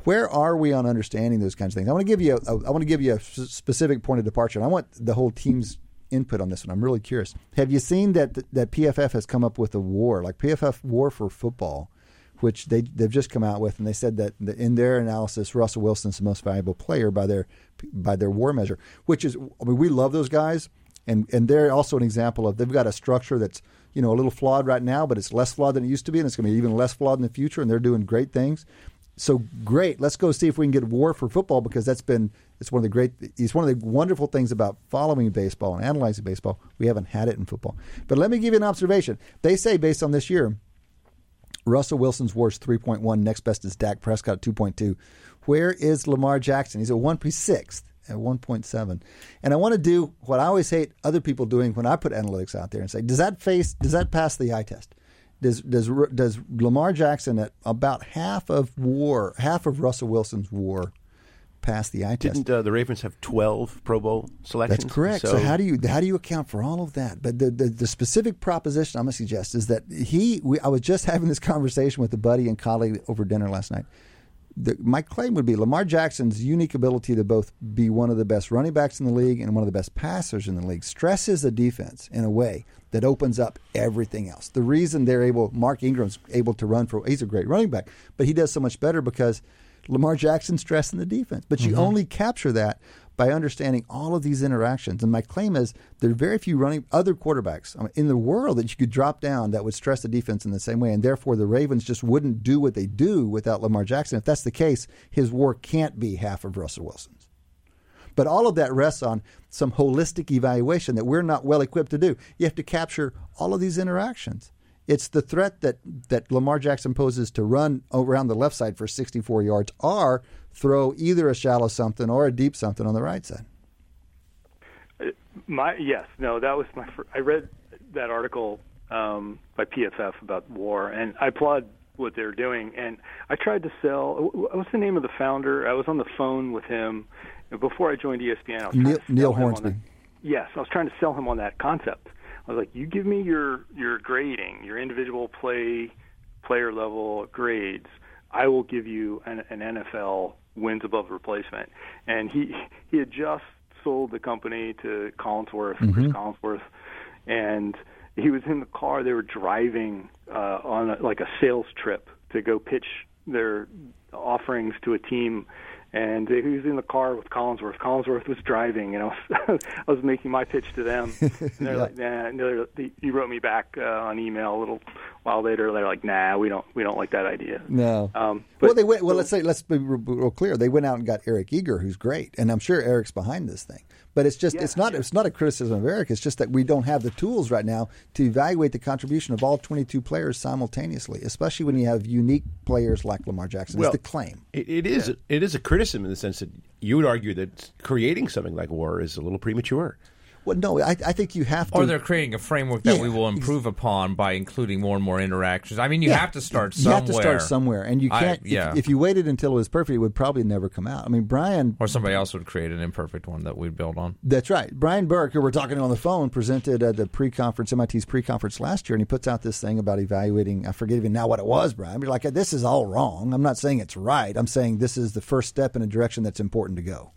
where are we on understanding those kinds of things? I want to give you a, I want to give you a specific point of departure, and I want the whole team's input on this one. I'm really curious. Have you seen that that PFF has come up with a war, like PFF War for Football, which they they've just come out with, and they said that in their analysis, Russell Wilson's the most valuable player by their by their war measure, which is I mean we love those guys, and and they're also an example of they've got a structure that's you know a little flawed right now, but it's less flawed than it used to be, and it's going to be even less flawed in the future, and they're doing great things. So great. Let's go see if we can get war for football because that's been it's one of the great it's one of the wonderful things about following baseball and analyzing baseball. We haven't had it in football. But let me give you an observation. They say based on this year, Russell Wilson's worst 3.1. Next best is Dak Prescott at 2.2. Where is Lamar Jackson? He's at 1.6 at 1.7. And I want to do what I always hate other people doing when I put analytics out there and say, does that face does that pass the eye test? Does does does Lamar Jackson at about half of WAR, half of Russell Wilson's WAR, the eye test? Didn't uh, the Ravens have 12 Pro Bowl selections? That's correct. So, how do you how do you account for all of that? But the, the, the specific proposition I'm going to suggest is that he. We, I was just [laughs] having this conversation with a buddy and colleague over dinner last night. The, my claim would be Lamar Jackson's unique ability to both be one of the best running backs in the league and one of the best passers in the league stresses the defense in a way that opens up everything else. The reason they're able, Mark Ingram's able to run for, he's a great running back, but he does so much better because Lamar Jackson's stressing the defense. But you mm-hmm. only capture that by understanding all of these interactions. And my claim is there are very few running other quarterbacks in the world that you could drop down that would stress the defense in the same way. And therefore, the Ravens just wouldn't do what they do without Lamar Jackson. If that's the case, his war can't be half of Russell Wilson's. But all of that rests on some holistic evaluation that we're not well equipped to do. You have to capture all of these interactions. It's the threat that, that Lamar Jackson poses to run around the left side for 64 yards or throw either a shallow something or a deep something on the right side. My yes, no, that was my. I read that article um, by PFF about war, and I applaud what they're doing. And I tried to sell. What's the name of the founder? I was on the phone with him before I joined ESPN. I was Neil, Neil Hornsby. that- Yes, I was trying to sell him on that concept. I was like, "You give me your your grading, your individual play, player level grades. I will give you an, an NFL wins above replacement." And he he had just sold the company to Collinsworth, Chris Collinsworth, and he was in the car. They were driving uh, on a, like a sales trip to go pitch their offerings to a team. And he was in the car with Collinsworth. Collinsworth was driving, and I was I was making my pitch to them. [laughs] And they're Yeah. like, "Nah." And they're, they, he wrote me back uh, on email a little while later. They're like, "Nah, we don't we don't like that idea." No. Um, well, they went. Well, let's say let's be real real clear. They went out and got Eric Eager, who's great, and I'm sure Eric's behind this thing. But it's just Yeah, it's not yeah. it's not a criticism of Eric. It's just that we don't have the tools right now to evaluate the contribution of all 22 players simultaneously, especially when you have unique players like Lamar Jackson. Well, is the claim. It, it is. It is a criticism in the sense that you would argue that creating something like war is a little premature. Well, no, I, I think you have to. Or they're creating a framework that Yeah, we will improve upon by including more and more interactions. I mean, you Yeah. have to start somewhere. You have to start somewhere, and you can't. if- yeah. if, you waited until it was perfect, it would probably never come out. I mean, Brian or somebody else would create an imperfect one that we'd build on. That's right. Brian Burke, who we're talking to on the phone, presented at the pre-conference, MIT's pre-conference last year, and he puts out this thing about evaluating. I forget even now what it was, Brian. But you're like, this is all wrong. I'm not saying it's right. I'm saying this is the first step in a direction that's important to go.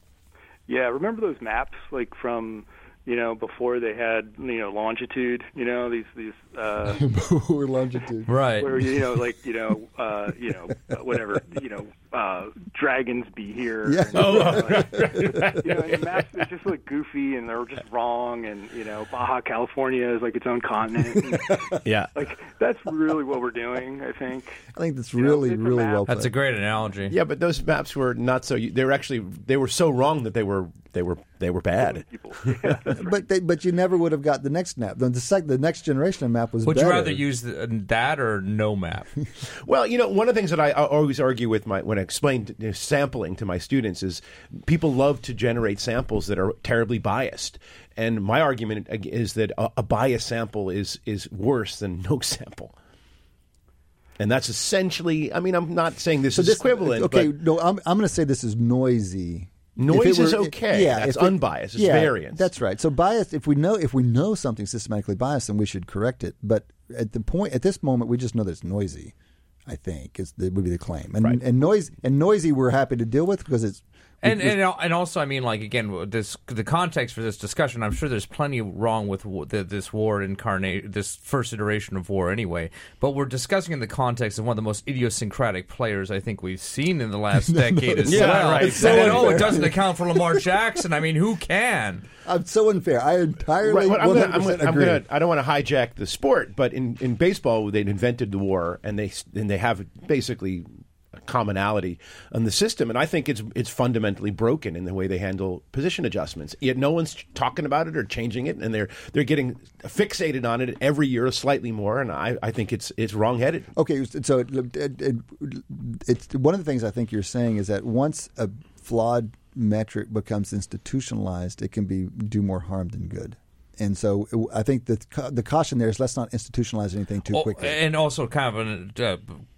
Yeah, remember those maps like from You know, before they had you know longitude. You know these these uh, [laughs] We're longitude. Right. where you know like you know uh, you know whatever you know uh, dragons be here. Yeah. And, you know, [laughs] like, you know, and the maps they just look goofy and they're just wrong. And you know, Baja California is like its own continent. And, [laughs] Yeah. like that's really what we're doing. I think. I think that's know, really, it's a really map. well That's a great analogy. Yeah, but those maps were not so. They were actually they were so wrong that they were they were they were bad. [laughs] Yeah, right. But they, but you never would have got the next map. The, the, sec, the next generation of map was Would better. you rather use the, that or no map? Well, you know, one of the things that I, I always argue with my when I explain you know, sampling to my students is people love to generate samples that are terribly biased, and my argument is that a, a biased sample is is worse than no [laughs] sample. And that's essentially. I mean, I'm not saying this is equivalent. Okay, but no, I'm, I'm going to say this is noisy. Noise it is okay. Yeah, That's if it- unbiased. It's yeah, variance. That's right. So bias. If we know if we know something systematically biased, then we should correct it. But at the point at this moment, we just know that it's noisy. I think is that would be the claim. And Right. and noise and noisy, we're happy to deal with because it's And and and also, I mean, like again, this the context for this discussion. I'm sure there's plenty wrong with the, this war incarnate, this first iteration of war, anyway. But we're discussing in the context of one of the most idiosyncratic players I think we've seen in the last [laughs] decade as Yeah, well. right, And exactly. then, oh, it doesn't account for Lamar Jackson. I mean, who can? I'm so unfair. I entirely Right, well, I'm 100% gonna, I'm gonna, I'm agree. gonna, I don't want to hijack the sport, but in, in baseball, they invented the war, and they and they have basically a commonality in the system, and I think it's it's fundamentally broken in the way they handle position adjustments. Yet no one's talking about it or changing it, and they're they're getting fixated on it every year slightly more, and I, I think it's it's wrongheaded. Okay, so it, it, it, it's one of the things I think you're saying is that once a flawed metric becomes institutionalized, it can be do more harm than good. And so I think the the caution there is let's not institutionalize anything too quickly. and also, kind of an uh,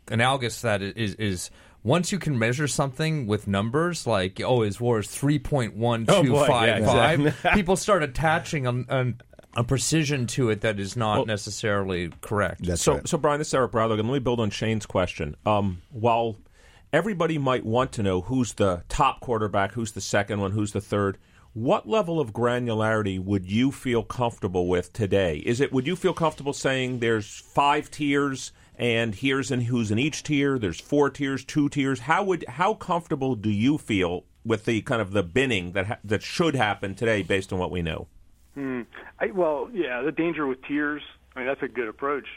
analogous to that is is once you can measure something with numbers, like oh, his war is three point one Oh, two boy, yeah, exactly. [laughs] People start attaching a, a, a precision to it that is not Well- necessarily correct. That's so, right. so Brian, this is Eric Bradlow. Let me build on Shane's question. Um, while everybody might want to know who's the top quarterback, who's the second one, who's the third, what level of granularity would you feel comfortable with today? Is it would you feel comfortable saying there's five tiers and here's in who's in each tier? There's four tiers, two tiers. How would how comfortable do you feel with the kind of the binning that ha- that should happen today based on what we know? I, well, yeah, the danger with tiers. I mean, that's a good approach,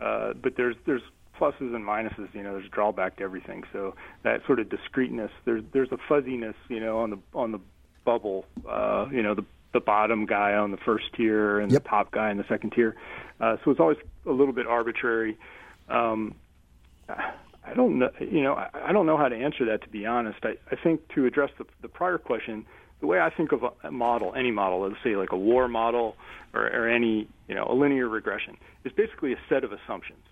uh, but there's there's pluses and minuses. You know, there's a drawback to everything. So that sort of discreteness. There's there's a fuzziness. You know, on the on the bubble. Uh, you know, the the bottom guy on the first tier and Yep. the top guy in the second tier. Uh, so it's always a little bit arbitrary. Um, I don't know. You know, I, don't know how to answer that. To be honest, I, I think to address the, the prior question, the way I think of a, a model, any model, let's say like a war model or, or any you know a linear regression, is basically a set of assumptions,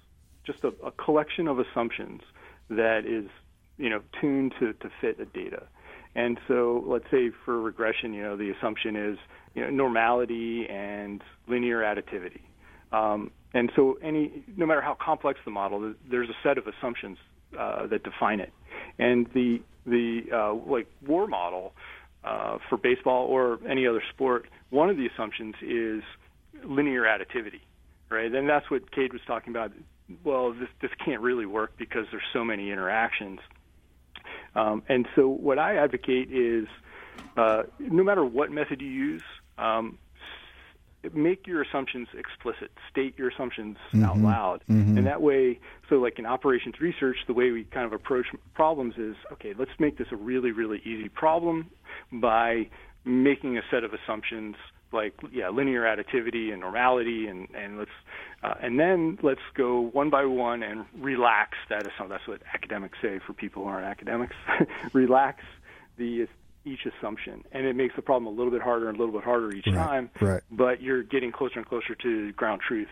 just a, a collection of assumptions that is you know tuned to, to fit a data. And so, let's say for regression, you know, the assumption is you know normality and linear additivity. Um, and so, any no matter how complex the model, there's a set of assumptions uh, that define it. And the the uh, like war model uh, for baseball or any other sport, one of the assumptions is linear additivity, right? And that's what Cade was talking about. Well, this this can't really work because there's so many interactions. Um, and so, what I advocate is, uh, no matter what method you use, um, make your assumptions explicit. State your assumptions out loud, and that way, so like in operations research, the way we kind of approach problems is, okay, let's make this a really, really easy problem by making a set of assumptions like yeah linear additivity and normality and and let's uh, and then let's go one by one and relax that assumption. That's what academics say for people who aren't academics. [laughs] Relax the each assumption and it makes the problem a little bit harder and a little bit harder each time right. but you're getting closer and closer to ground truth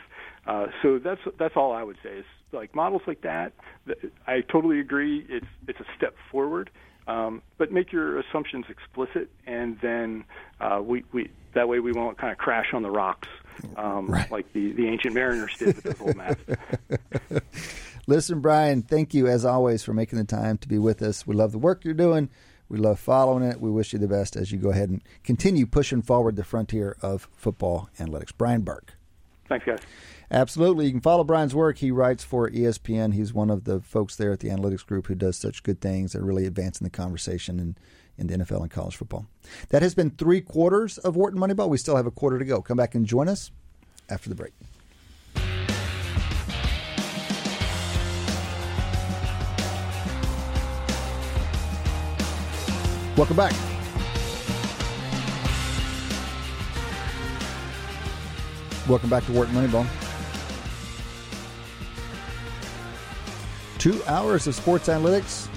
uh, so that's that's all I would say is like models like that th- I totally agree it's it's a step forward um, but make your assumptions explicit, and then uh, we, we that way we won't kind of crash on the rocks um, like the, the ancient mariners did with those old maps. [laughs] Listen, Brian, thank you as always for making the time to be with us. We love the work you're doing. We love following it. We wish you the best as you go ahead and continue pushing forward the frontier of football analytics. Brian Burke. Thanks, guys. Absolutely. You can follow Brian's work. He writes for ESPN. He's one of the folks there at the analytics group who does such good things that really advancing the conversation in, in the NFL and college football. That has been three quarters of Wharton Moneyball. We still have a quarter to go. Come back and join us after the break. Welcome back. Welcome back to Wharton Moneyball. Two hours of sports analytics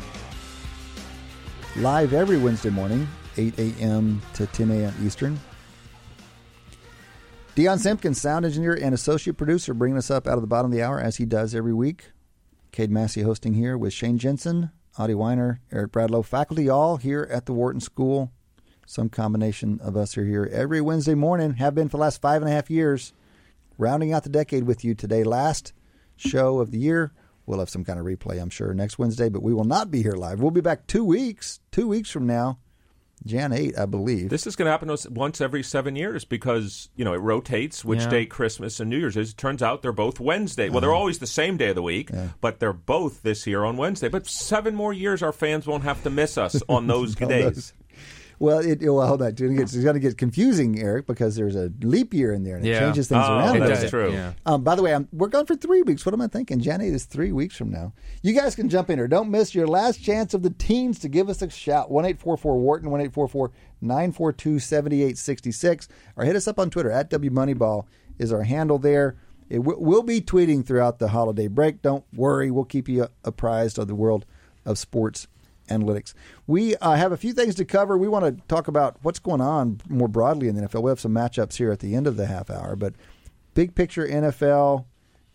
live every Wednesday morning, 8 a.m. to 10 a.m. Eastern. Dion Simpkins, sound engineer and associate producer, bringing us up out of the bottom of the hour as he does every week. Cade Massey hosting here with Shane Jensen, Adi Wyner, Eric Bradlow, faculty all here at the Wharton School. Some combination of us are here every Wednesday morning, have been for the last five and a half years. Rounding out the decade with you today, last show of the year. We'll have some kind of replay, I'm sure, next Wednesday, but we will not be here live. We'll be back two weeks, two weeks from now, Jan 8, I believe. This is going to happen once every seven years because you know it rotates which Yeah. day Christmas and New Year's is. It turns out they're both Wednesday. Well, they're Uh-huh. always the same day of the week, but they're both this year on Wednesday. But seven more years, our fans won't have to miss us on those [laughs] days. Those. Well, it, well, hold on. It's going to get, it's get confusing, Eric, because there's a leap year in there and it Yeah. changes things Oh, around. a it little does. bit. true. Yeah. Um, by the way, I'm, we're gone for three weeks. What am I thinking? Jan 8 is three weeks from now. You guys can jump in here. Don't miss your last chance of the teens to give us a shout. 1 844 Wharton, 1 844 942 7866. Or hit us up on Twitter. At WMoneyball is our handle there. It w- we'll be tweeting throughout the holiday break. Don't worry. We'll keep you apprised of the world of sports analytics. We uh, have a few things to cover. We want to talk about what's going on more broadly in the NFL. We have some matchups here at the end of the half hour, but big picture NFL.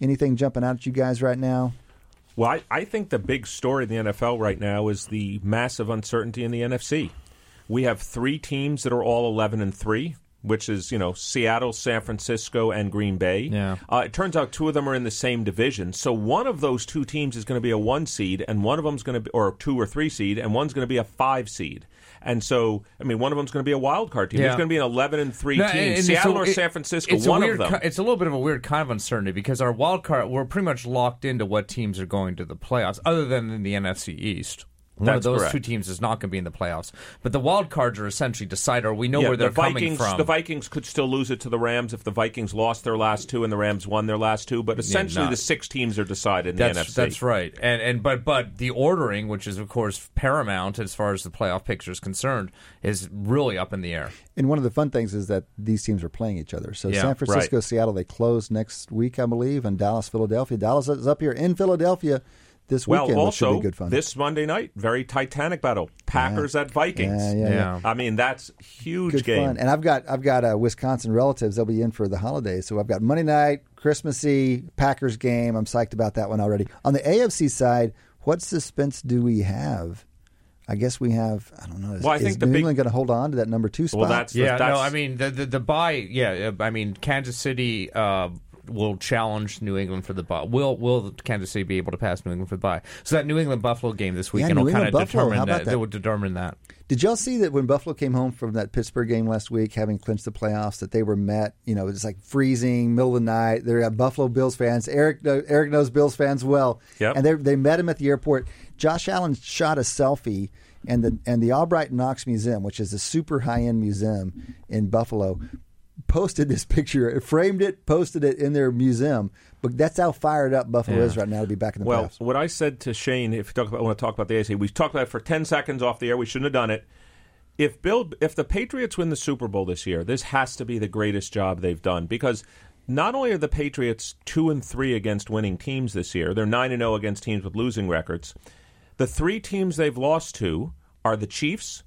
Anything jumping out at you guys right now? Well, I, I think the big story in the NFL right now is the massive uncertainty in the NFC. We have three teams that are all 11 and 3, which is, you know, Seattle, San Francisco, and Green Bay. Yeah. Uh, it turns out two of them are in the same division. So one of those two teams is going to be a one seed, and one of them's going to be, or two or three seed, and one's going to be a five seed. And so, I mean, one of them's going to be a wild card team. Yeah. There's going to be an 11 and 3 No, team. and Seattle a- or it- San Francisco, it's a one weird of them. it's a little bit of a weird kind of uncertainty because our wild card, we're pretty much locked into what teams are going to the playoffs, other than in the NFC East. One That's of those correct. two teams is not going to be in the playoffs. But the wild cards are essentially decided, we know Yeah, where they're the Vikings, coming from. The Vikings could still lose it to the Rams if the Vikings lost their last two and the Rams won their last two. But essentially, not. the six teams are decided in That's the NFC. that's right, and and but but the ordering, which is of course paramount as far as the playoff picture is concerned, is really up in the air. And one of the fun things is that these teams are playing each other. So Yeah, San Francisco, right. Seattle, they close next week, I believe, and Dallas, Philadelphia. Dallas is up here in Philadelphia this Well, weekend, which should also be good fun. this Monday night, very Titanic battle: Packers at Vikings. Yeah, yeah, yeah. I mean, that's huge good game. fun. And I've got I've got uh, Wisconsin relatives. They'll be in for the holidays. So I've got Monday night, Christmassy, Packers game. I'm psyched about that one already. On the AFC side, what suspense do we have? I guess we have. I don't know. Is, Well, I is think the New big- England going to hold on to that number two spot? Well, that's Yeah, that's, no, I mean the the, the buy. Yeah, I mean Kansas City uh, will challenge New England for the buy. Will will Kansas City be able to pass New England for the buy? So that New England Buffalo game this weekend New will kind of determine that. that? That will determine that. Did y'all see that when Buffalo came home from that Pittsburgh game last week, having clinched the playoffs, that they were met? You know, it's like freezing, middle of the night. They're at Buffalo Bills fans. Eric Eric knows Bills fans well, Yep. and they they met him at the airport. Josh Allen shot a selfie, and the and the Albright Knox Museum, which is a super high end museum in Buffalo, posted this [laughs] picture, framed it, posted it in their museum. But that's how fired up Buffalo Yeah. is right now to be back in the Well, playoffs. what I said to Shane, if you talk about, want to talk about the AFC, we talked about it for ten seconds off the air. We shouldn't have done it. If Bill, if the Patriots win the Super Bowl this year, this has to be the greatest job they've done because not only are the Patriots two and three against winning teams this year, they're nine and zero against teams with losing records. The three teams they've lost to are the Chiefs,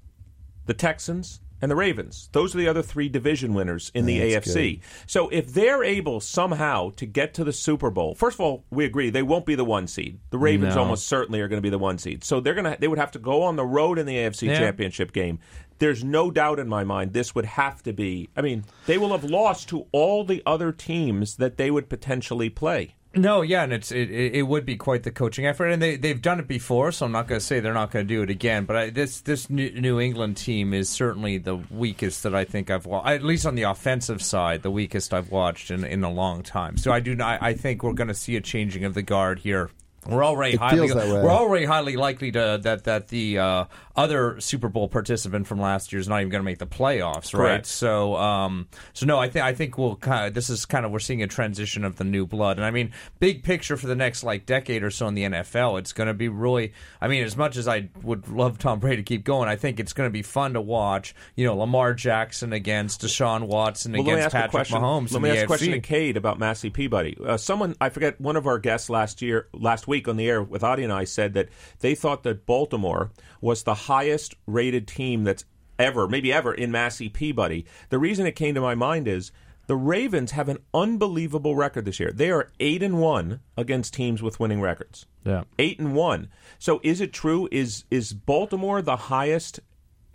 the Texans, and the Ravens. Those are the other three division winners in the That's AFC. So if they're able somehow to get to the Super Bowl, first of all, we agree they won't be the one seed. The Ravens No. almost certainly are going to be the one seed. So they're going to they would have to go on the road in the AFC Yeah. Championship game. There's no doubt in my mind this would have to be. I mean, they will have lost to all the other teams that they would potentially play. No, yeah, and it's it, it would be quite the coaching effort, and they they've done it before, so I'm not going to say they're not going to do it again. But I, this this New New England team is certainly the weakest that I think I've watched, at least on the offensive side, the weakest I've watched in in a long time. So I do not, I think we're going to see a changing of the guard here. We're already It highly feels that way. we're already highly likely to that that the uh, other Super Bowl participant from last year is not even going to make the playoffs, right? Correct. So, um, so no, I think I think we'll kind of this is kind of we're seeing a transition of the new blood, and I mean, big picture for the next like decade or so in the NFL, it's going to be really. I mean, as much as I would love Tom Brady to keep going, I think it's going to be fun to watch. You know, Lamar Jackson against Deshaun Watson Well, let me against ask a Patrick question. Mahomes. Let in me the ask a question to AFC. Cade about Massey Peabody. Uh, someone I forget one of our guests last year, last week on the air with Adi and I said that they thought that Baltimore was the highest rated team that's ever, maybe ever, in Massey Peabody. The reason it came to my mind is. The Ravens have an unbelievable record this year. They are eight and one against teams with winning records. Yeah. eight and one. So is it true? Is is Baltimore the highest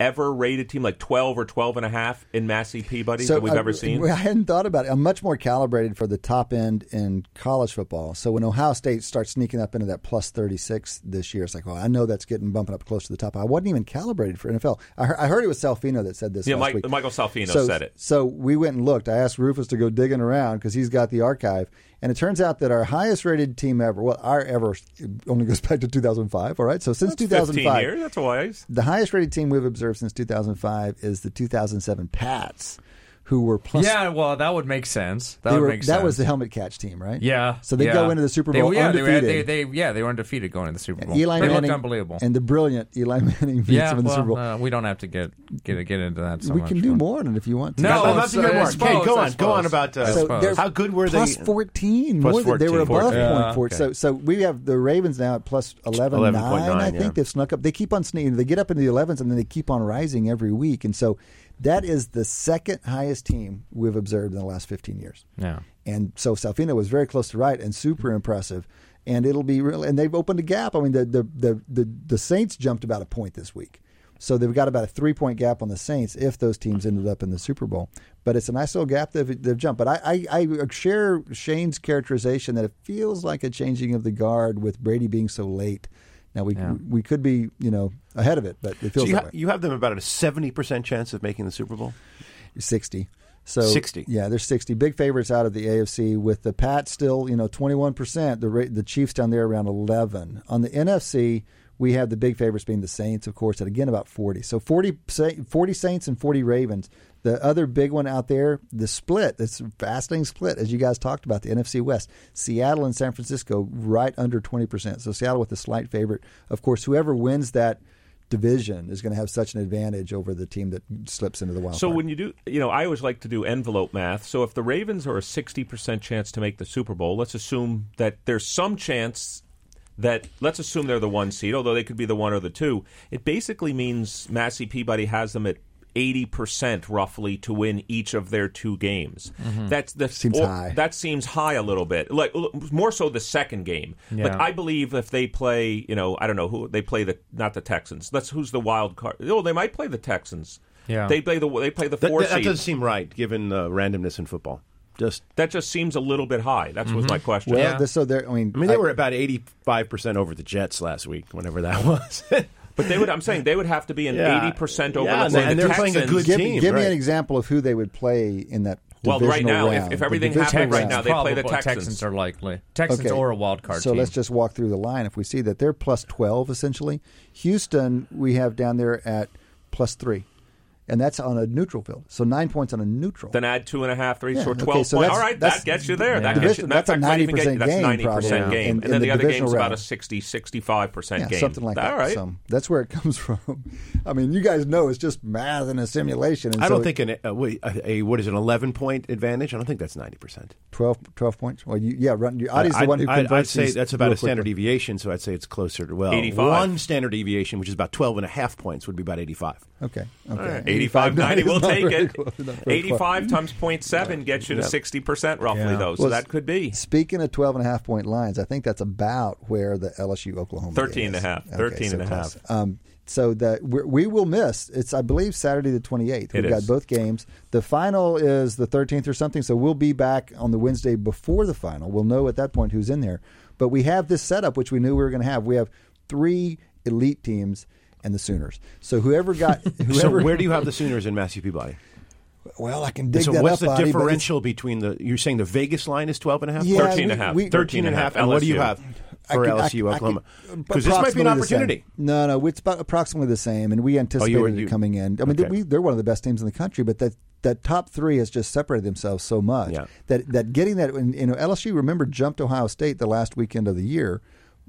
ever rated team, like twelve or twelve and a half in Massey Peabody that we've uh, ever seen? I hadn't thought about it. I'm much more calibrated for the top end in college football. So when Ohio State starts sneaking up into that plus 36 this year, it's like, well, I know that's getting bumping up close to the top. I wasn't even calibrated for NFL. I heard, I heard it was Salfino that said this. Yeah, last Mike-. Michael Salfino so, said it. So we went and looked. I asked Rufus to go digging around because he's got the archive. And it turns out that our highest rated team ever, well, our ever only goes back to 2005. All right. So since That's 2005, 15 years. That's wise. the highest rated team we've observed since 2005 is the 2007 Pats, who were plus. Yeah, well, that would make sense. That they would were, make that was the helmet catch team, right? Yeah. So they yeah. go into the Super They- Bowl yeah, they, were, undefeated. they, they, yeah, they were undefeated going into the Super Bowl. Eli they Manning looked unbelievable. and the brilliant Eli [laughs] Manning beats yeah, them in the well, Super Bowl. uh, we don't have to get get get into that. So we much, can do but- more on it if you want to. No, I'd love it's- to hear more. suppose, Cade, go on, go on about uh, So how good were plus they? 14 Plus more than, they were 14. above Yeah, point four. okay. So so we have the Ravens now at plus 11, 11.9, I think they've snuck up. They keep on sneaking. They get up into the 11s and then they keep on rising every week. And so that is the second highest team we've observed in the last 15 years. Yeah. And so Salfino was very close to right and super impressive. And it'll be real. And they've opened a gap. I mean, the the the the, the Saints jumped about a point this week. So they've got about a three point gap on the Saints if those teams ended up in the Super Bowl. But it's a nice little gap they've, they've jumped. But I, I, I share Shane's characterization that it feels like a changing of the guard with Brady being so late. Now we Yeah. we could be you know ahead of it, but it So feels you, that ha- way. you have them about a seventy percent chance of making the Super Bowl. sixty. So 60. Yeah, there's sixty big favorites out of the AFC with the Pats still you know twenty one percent. The ra- the Chiefs down there around eleven. On the NFC, we have the big favorites being the Saints, of course, at again about forty. So 40, 40 Saints and forty Ravens. The other big one out there, the split, this fascinating split, as you guys talked about, the NFC West. Seattle and San Francisco right under 20%. So Seattle with a slight favorite. Of course, whoever wins that division is going to have such an advantage over the team that slips into the wild So card. when you do, you know, I always like to do envelope math. So if the Ravens are a sixty percent chance to make the Super Bowl, let's assume that there's some chance that let's assume they're the one seed, although they could be the one or the two. It basically means Massey Peabody has them at. Eighty percent, roughly, to win each of their two games. Mm-hmm. That's the Seems or- high. That seems high a little bit. Like more so the second game. Yeah. Like I believe if they play, you know, I don't know who they play the not the Texans. That's who's the wild card. Oh, they might play the Texans. Yeah. They play the they play the That, four that, that seed. doesn't seem right given the randomness in football. Just That just seems a little bit high. That was my mm-hmm. question. Well, Yeah. the- so there. I mean, I mean, they were about eighty-five percent over the Jets last week, whenever that [laughs] was. But they would. I'm saying they would have to be an Yeah. eighty percent over. Yeah, let's and say, the they're playing a Texans. good give, team, give me right. an example of who they would play in that. Well, right divisional now, if- round. if The everything divisional happened right round. now, they play the Probably Texans. are likely Texans Okay. or a wild card So team. let's just walk through the line. If we see that they're plus twelve essentially, Houston we have down there at plus three, and that's on a neutral field. So nine points on a neutral. Then add two and a half, three, Yeah, so okay, twelve so points. All right, that gets you there. Yeah. That gets you. Division- that's a in fact, might even 90% get- That's game, ninety percent game, in- and in then the the, other divisional game's about a round. 60, 65 percent yeah, game. something like that. All right. So that's where it [laughs] comes from. I mean, you guys know it's just math and a simulation. And I so don't think an, uh, a, a, a what is it, an eleven-point advantage? I don't think that's ninety percent. 12, 12 points. Well, you, yeah, run. Adi's the I'd, one who I'd, I'd say that's about a standard quickly. deviation, so I'd say it's closer to well, 85. one standard deviation, which is about 12 and a half points, would be about eighty-five. Okay. Okay. 85, 90, we'll take it. close, not very close. 85 times 0.7 gets you to 60% roughly, Yeah. though. So Well, that could be. Speaking of 12 and a half point lines, I think that's about where the LSU Oklahoma 13 and a is. half. Okay, 13 so and a half. Um, So that we're, we will miss. It's I believe Saturday the 28th. We've It got is. both games. The final is the 13th or something. So we'll be back on the Wednesday before the final. We'll know at that point who's in there. But we have this setup, which we knew we were going to have. We have three elite teams and the Sooners. So whoever got [laughs] whoever. So where do you have the Sooners in Massey Peabody? Well, I can dig so that what's up, the Bobby, but it's- differential between the? You're saying the Vegas line is 12 and a half? Yeah, 13 and a half. we- 13 and a half. And what do you have for could- LSU, I Oklahoma? Because this might be an approximately the same. opportunity. No, no, it's about approximately the same, and we oh, anticipated were- it you- coming in. I mean, okay. we, they're one of the best teams in the country, but that that top three has just separated themselves so much Yeah. that that getting that. You know, LSU remember jumped Ohio State the last weekend of the year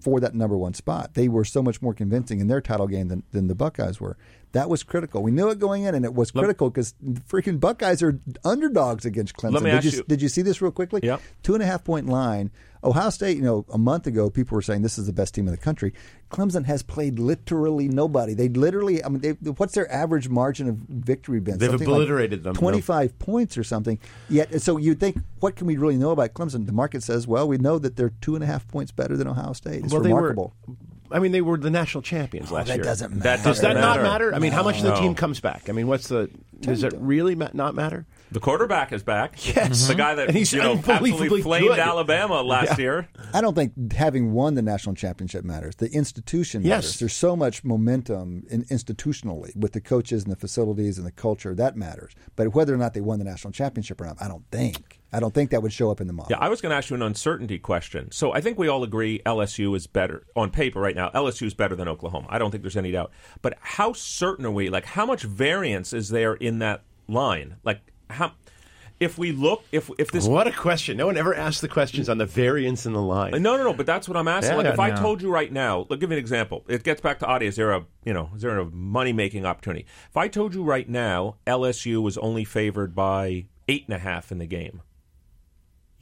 for that number one spot. They were so much more convincing in their title game than, than the Buckeyes were. That was critical. We knew it going in, and it was critical because freaking Buckeyes are underdogs against Clemson. Let did you, you- did you see this real quickly? Yeah. Two and a half point line. Ohio State, you know, a month ago, people were saying this is the best team in the country. Clemson has played literally nobody. They literally, I mean, they, what's their average margin of victory been? They've Something like obliterated them. 25 points or something. Yet, so you'd think, what can we really know about Clemson? The market says, well, we know that they're two and a half points better than Ohio State. It's well, remarkable. were. I mean, they were the national champions oh, last year. that year. doesn't matter. That Does that doesn't not matter. matter? I mean, how much of the No. team comes back? I mean, what's the? Does it really ma- not matter? The quarterback is back. [laughs] Yes. the guy that And he's you know unbelievably absolutely flamed good. Alabama last year. I don't think having won the national championship matters. The institution Yes. matters. There's so much momentum in, institutionally with the coaches and the facilities and the culture that matters. But whether or not they won the national championship or not, I don't think. I don't think that would show up in the model. Yeah, I was going to ask you an uncertainty question. So I think we all agree LSU is better on paper right now. LSU is better than Oklahoma. I don't think there's any doubt. But how certain are we? Like, how much variance is there in that line? Like, how? If we look, if if this What a question! No one ever asked the questions on the variance in the line. No, no, no. But that's what I'm asking. Yeah, like, yeah, if I told you right now, look, give me an example. It gets back to Adi. Is there a you know is there a money making opportunity? If I told you right now LSU was only favored by eight and a half in the game,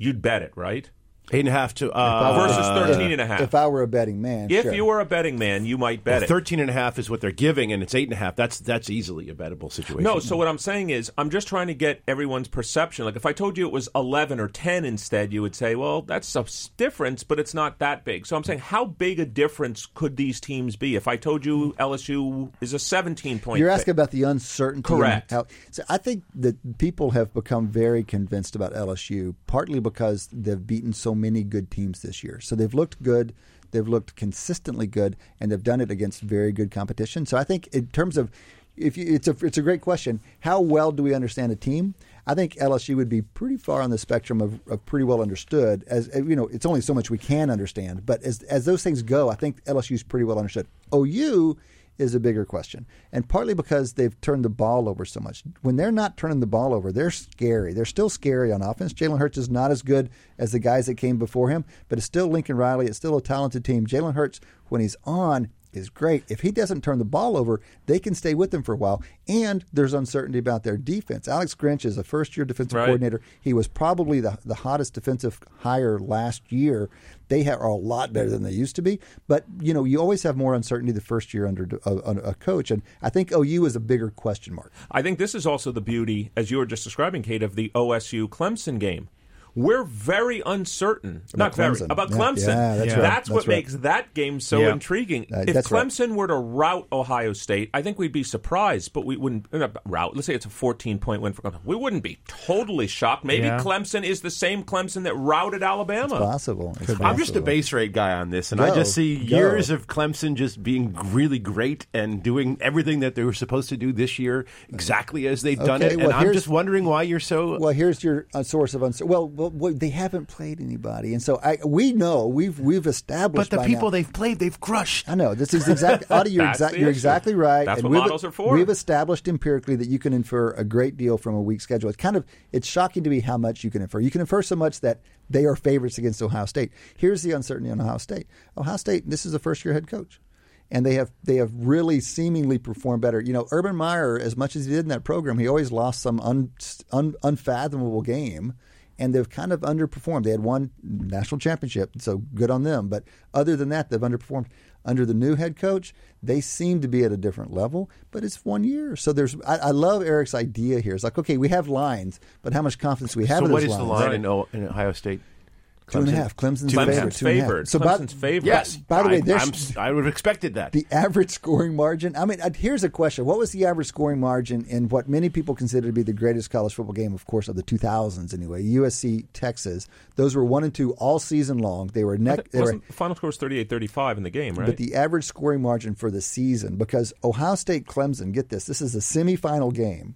you'd bet it, right? Eight and a half to uh, Versus 13 and a half. If I were a betting man, If sure. you were a betting man, you might bet well, it. 13 and a is what they're giving, and it's eight and a half. That's that's easily a bettable situation. No, so what I'm saying is, I'm just trying to get everyone's perception. Like, if I told you it was 11 or 10 instead, you would say, well, that's a difference, but it's not that big. So I'm saying, how big a difference could these teams be? If I told you LSU is a 17 point You're asking about the uncertainty. Correct. How, so I think that people have become very convinced about LSU, partly because they've beaten so many good teams this year. So they've looked good, they've looked consistently good, and they've done it against very good competition. So I think in terms of if you, it's a it's a great question. How well do we understand a team? I think LSU would be pretty far on the spectrum of, of pretty well understood. As you know, it's only so much we can understand. But as as those things go, I think LSU is pretty well understood. OU is a bigger question. And partly because they've turned the ball over so much. When they're not turning the ball over, they're scary. They're still scary on offense. Jalen Hurts is not as good as the guys that came before him, but it's still Lincoln Riley. It's still a talented team. Jalen Hurts, when he's on, is great. If he doesn't turn the ball over, they can stay with him for a while. And there's uncertainty about their defense. Alex Grinch is a first year defensive Right. coordinator. He was probably the, the hottest defensive hire last year. They ha- are a lot better than they used to be. But, you know, you always have more uncertainty the first year under a, a, uh, a coach. And I think OU is a bigger question mark. I think this is also the beauty, as you were just describing, Cade, of the OSU Clemson game. We're very uncertain, not very, Clemson. about Yeah, Clemson. yeah, that's right. That's That's what right. makes that game so Yeah. intriguing. Uh, if that's right. Clemson were to rout Ohio State, I think we'd be surprised, but we wouldn't uh, not rout. Let's say it's a 14 point win for Clemson. We wouldn't be totally shocked. Maybe Yeah. Clemson is the same Clemson that routed Alabama. Possible. It's I'm just a base rate guy on this, and Go. I just see Go. years of Clemson just being really great and doing everything that they were supposed to do this year exactly as they've done Okay, it. well, and I'm just wondering why you're so. Well, here's your uh, source of uncertainty. Well, well, well, they haven't played anybody, and so I, we know we've we've established. but the by people now- they've played, they've crushed. I know this is exactly. Adi, you're, [laughs] That's exact, the you're exactly right. That's and what we've- models are for. We've established empirically that you can infer a great deal from a weak schedule. It's kind of it's shocking to me how much you can infer. You can infer so much that they are favorites against Ohio State. Here's the uncertainty on Ohio State. Ohio State. This is a first year head coach. And they have they have really seemingly performed better. You know, Urban Meyer, as much as he did in that program, he always lost some un, un, unfathomable game and they've kind of underperformed. They had one national championship, so good on them. But other than that, they've underperformed. Under the new head coach, they seem to be at a different level, but it's one year. So there's, I, I love Eric's idea here. It's like, okay, we have lines, but how much confidence do we have So in what those is the lines? line in, in Ohio State? Two and a half. Clemson's, Clemson's favorite. Two and a half. favored. So by- Clemson's favored. Yes. By the way, I, there's- I'm, I would have expected that. The average scoring margin. I mean, uh, here's a question: What was the average scoring margin in what many people consider to be the greatest college football game, of course, of the 2000s? Anyway, USC Texas. Those were one and two all season long. They were neck. They were, wasn't- the final score was 38-35 in the game, right? but the average scoring margin for the season, because Ohio State Clemson, get this, this is a semifinal game.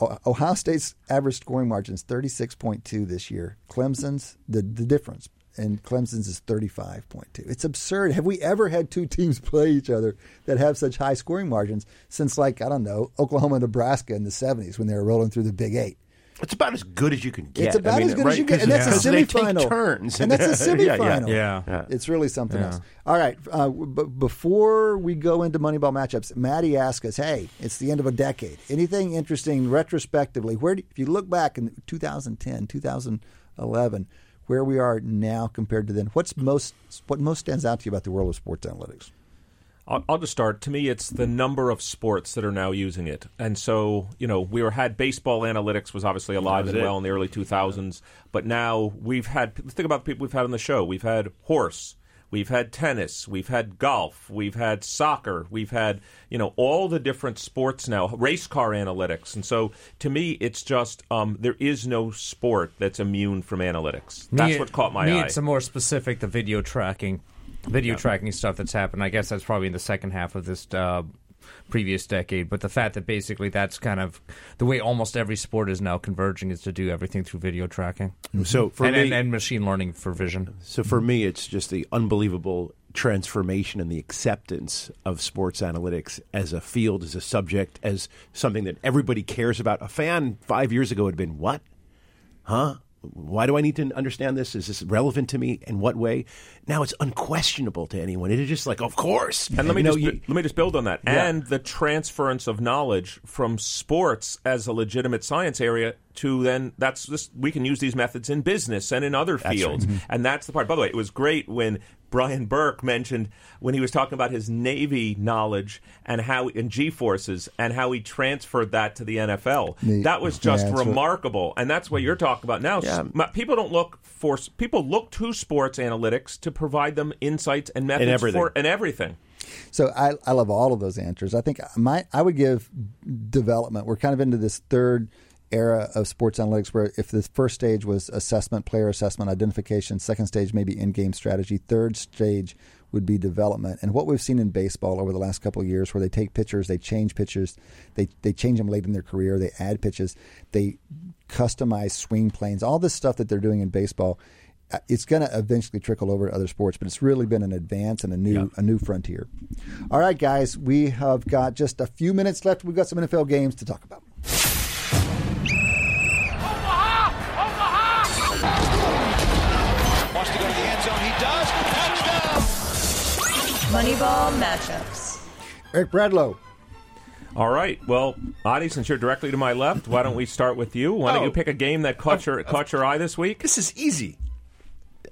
Ohio State's average scoring margin is 36.2 this year. Clemson's, the, the difference, and Clemson's is 35.2. It's absurd. Have we ever had two teams play each other that have such high scoring margins since, like, I don't know, Oklahoma, Nebraska in the 70s when they were rolling through the Big Eight? It's about as good as you can get. It's about I mean, as good right? as you get, 'Cause- and that's a because they take semifinal. turns, and that's a [laughs] Yeah, semifinal. Yeah. Yeah. it's really something Yeah. else. All right, uh, b- before we go into Moneyball matchups, Maddie asked us, "Hey, it's the end of a decade. Anything interesting retrospectively? Where, do, if you look back in 2010, 2011, where we are now compared to then, what's most what most stands out to you about the world of sports analytics?" I'll, I'll just start. To me, it's the number of sports that are now using it, and so you know we were had baseball analytics was obviously alive and it. well in the early 2000s, but now we've had think about the people we've had on the show. We've had horse, we've had tennis, we've had golf, we've had soccer, we've had you know all the different sports now, race car analytics, and so to me, it's just um, there is no sport that's immune from analytics. That's what caught my eye. It's a more specific the video tracking, video tracking stuff that's happened. I guess that's probably in the second half of this uh, previous decade. But the fact that basically that's kind of the way almost every sport is now converging is to do everything through video tracking So for and, me, and, and machine learning for vision. So for me, it's just the unbelievable transformation and the acceptance of sports analytics as a field, as a subject, as something that everybody cares about. A fan five years ago had been, what? Huh? Why do I need to understand this? Is this relevant to me? In what way? Now it's unquestionable to anyone. It is just like, of course. And let me You know, just you- let me just build on that. Yeah. And the transference of knowledge from sports as a legitimate science area to then that's this we can use these methods in business and in other fields. Mm-hmm. And that's the part. By the way, it was great when Brian Burke mentioned when he was talking about his Navy knowledge and how in G forces and how he transferred that to the NFL. The- that was yeah, just what- remarkable. And that's what you're talking about now. Yeah. People don't look for people look to sports analytics to provide them insights and methods everything. for and everything. So I, I love all of those answers. I think my I would give development. We're kind of into this third era of sports analytics where if the first stage was assessment, player assessment, identification, second stage maybe in-game strategy, third stage would be development. And what we've seen in baseball over the last couple of years where they take pitchers, they change pitchers, they they change them late in their career, they add pitches, they customize swing planes, all this stuff that they're doing in baseball uh, it's going to eventually trickle over to other sports, but it's really been an advance and a new a new frontier. All right, guys, we have got just a few minutes left. We've got some NFL games to talk about. Moneyball matchups. Eric Bradlow. All right. Well, Adi, since you're directly to my left, why don't we start with you? Why don't Oh. you pick a game that caught your caught your eye this week? This is easy.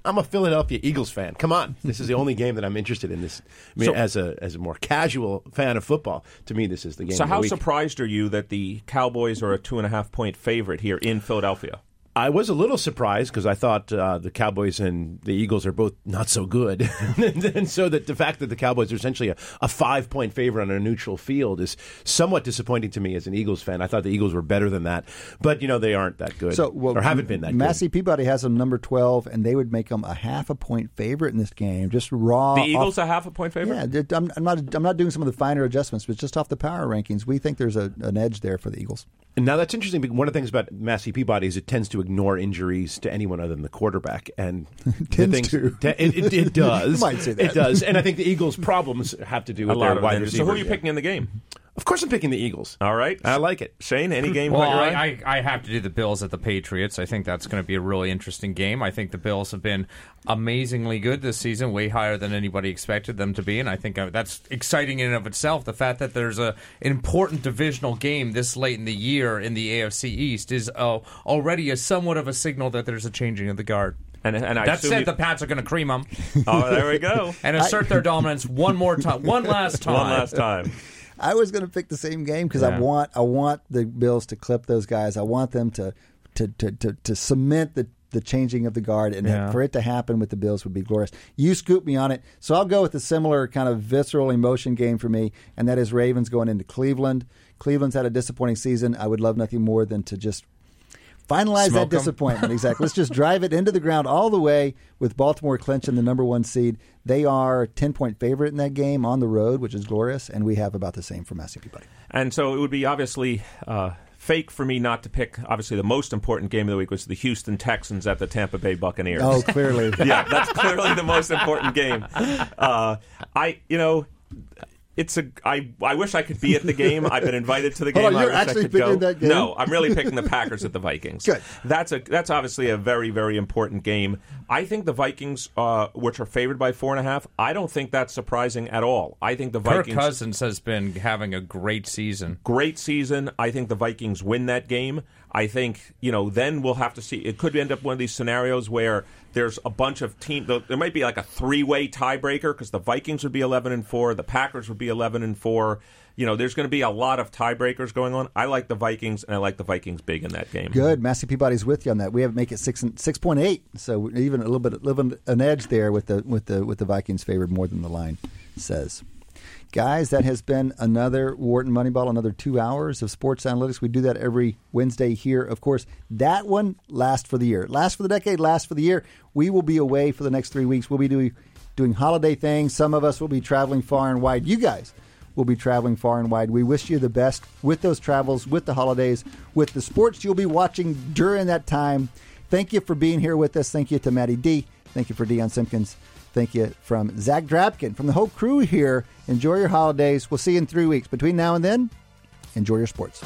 I'm a Philadelphia Eagles fan. Come on, this is the only game that I'm interested in. This, I mean, So- as a as a more casual fan of football, to me, this is the game. So, of the how week. surprised are you that the Cowboys are a two and a half point favorite here in Philadelphia? I was a little surprised because I thought uh, the Cowboys and the Eagles are both not so good, [laughs] and so that the fact that the Cowboys are essentially a, a five point favorite on a neutral field is somewhat disappointing to me as an Eagles fan. I thought the Eagles were better than that, but you know they aren't that good, So, well, or haven't been that Massey good. Peabody has them number twelve, and they would make them a half a point favorite in this game. Just raw. The Eagles off- a half a point favorite. Yeah, I'm, I'm not. I'm not doing some of the finer adjustments, but just off the power rankings, we think there's a, an edge there for the Eagles. And now that's interesting. One of the things about Massey Peabody is it tends to ignore injuries to anyone other than the quarterback, and [laughs] Tends things- to. te- It, it, it [laughs] does. You might say that. It does, and I think the Eagles' problems have to do A with lot their of wide receivers. So, who are you yeah. picking in the game? Of course, I'm picking the Eagles. All right, I like it. Shane, any game Well, caught your I. I, I have to do the Bills at the Patriots. I think that's going to be a really interesting game. I think the Bills have been amazingly good this season, way higher than anybody expected them to be, and I think uh, that's exciting in and of itself. The fact that there's a an important divisional game this late in the year in the AFC East is uh, already a somewhat of a signal that there's a changing of the guard. and and I That said, you- the Pats are going to cream them oh, there we go. [laughs] and assert their dominance one more time, one last time. One last time. I was going to pick the same game because I want I want the Bills to clip those guys. I want them to to to, to, to cement the the changing of the guard, and Yeah. for it to happen with the Bills would be glorious. You scoop me on it, so I'll go with a similar kind of visceral emotion game for me, and that is Ravens going into Cleveland. Cleveland's had a disappointing season. I would love nothing more than to just finalize Smoke that 'em. disappointment. [laughs] exactly. Let's just drive it into the ground all the way with Baltimore clinching the number one seed. They are ten point favorite in that game on the road, which is glorious, and we have about the same for Massey Peabody. And so it would be obviously uh, fake for me not to pick. Obviously, the most important game of the week was the Houston Texans at the Tampa Bay Buccaneers. Oh, clearly. [laughs] yeah, that's clearly the most important game. Uh, I, you know. It's a. I. I wish I could be at the game. I've been invited to the [laughs] game. Hold on, you're actually could go. that game? No, I'm really picking the [laughs] Packers at the Vikings. Good. That's a. That's obviously a very, very important game. I think the Vikings, uh, which are favored by four and a half, I don't think that's surprising at all. I think the Vikings. Kirk Vikings Cousins has been having a great season. great season. I think the Vikings win that game. I think you know. Then we'll have to see. It could end up one of these scenarios where there's a bunch of team. There might be like a three way tiebreaker because the Vikings would be eleven and four, the Packers would be eleven and four. You know, there's going to be a lot of tiebreakers going on. I like the Vikings, and I like the Vikings big in that game. Good, Massey Peabody's with you on that. We have to make it six and six point eight, so even a little bit living an edge there with the with the with the Vikings favored more than the line says. Guys, that has been another Wharton Moneyball, another two hours of sports analytics. We do that every Wednesday here. Of course, that one lasts for the year. Lasts for the decade, lasts for the year. We will be away for the next three weeks. We'll be doing doing holiday things. Some of us will be traveling far and wide. You guys will be traveling far and wide. We wish you the best with those travels, with the holidays, with the sports you'll be watching during that time. Thank you for being here with us. Thank you to Maddie D. Thank you for Dion Simpkins. Thank you from Zach Drapkin, from the whole crew here. Enjoy your holidays. We'll see you in three weeks. Between now and then, enjoy your sports.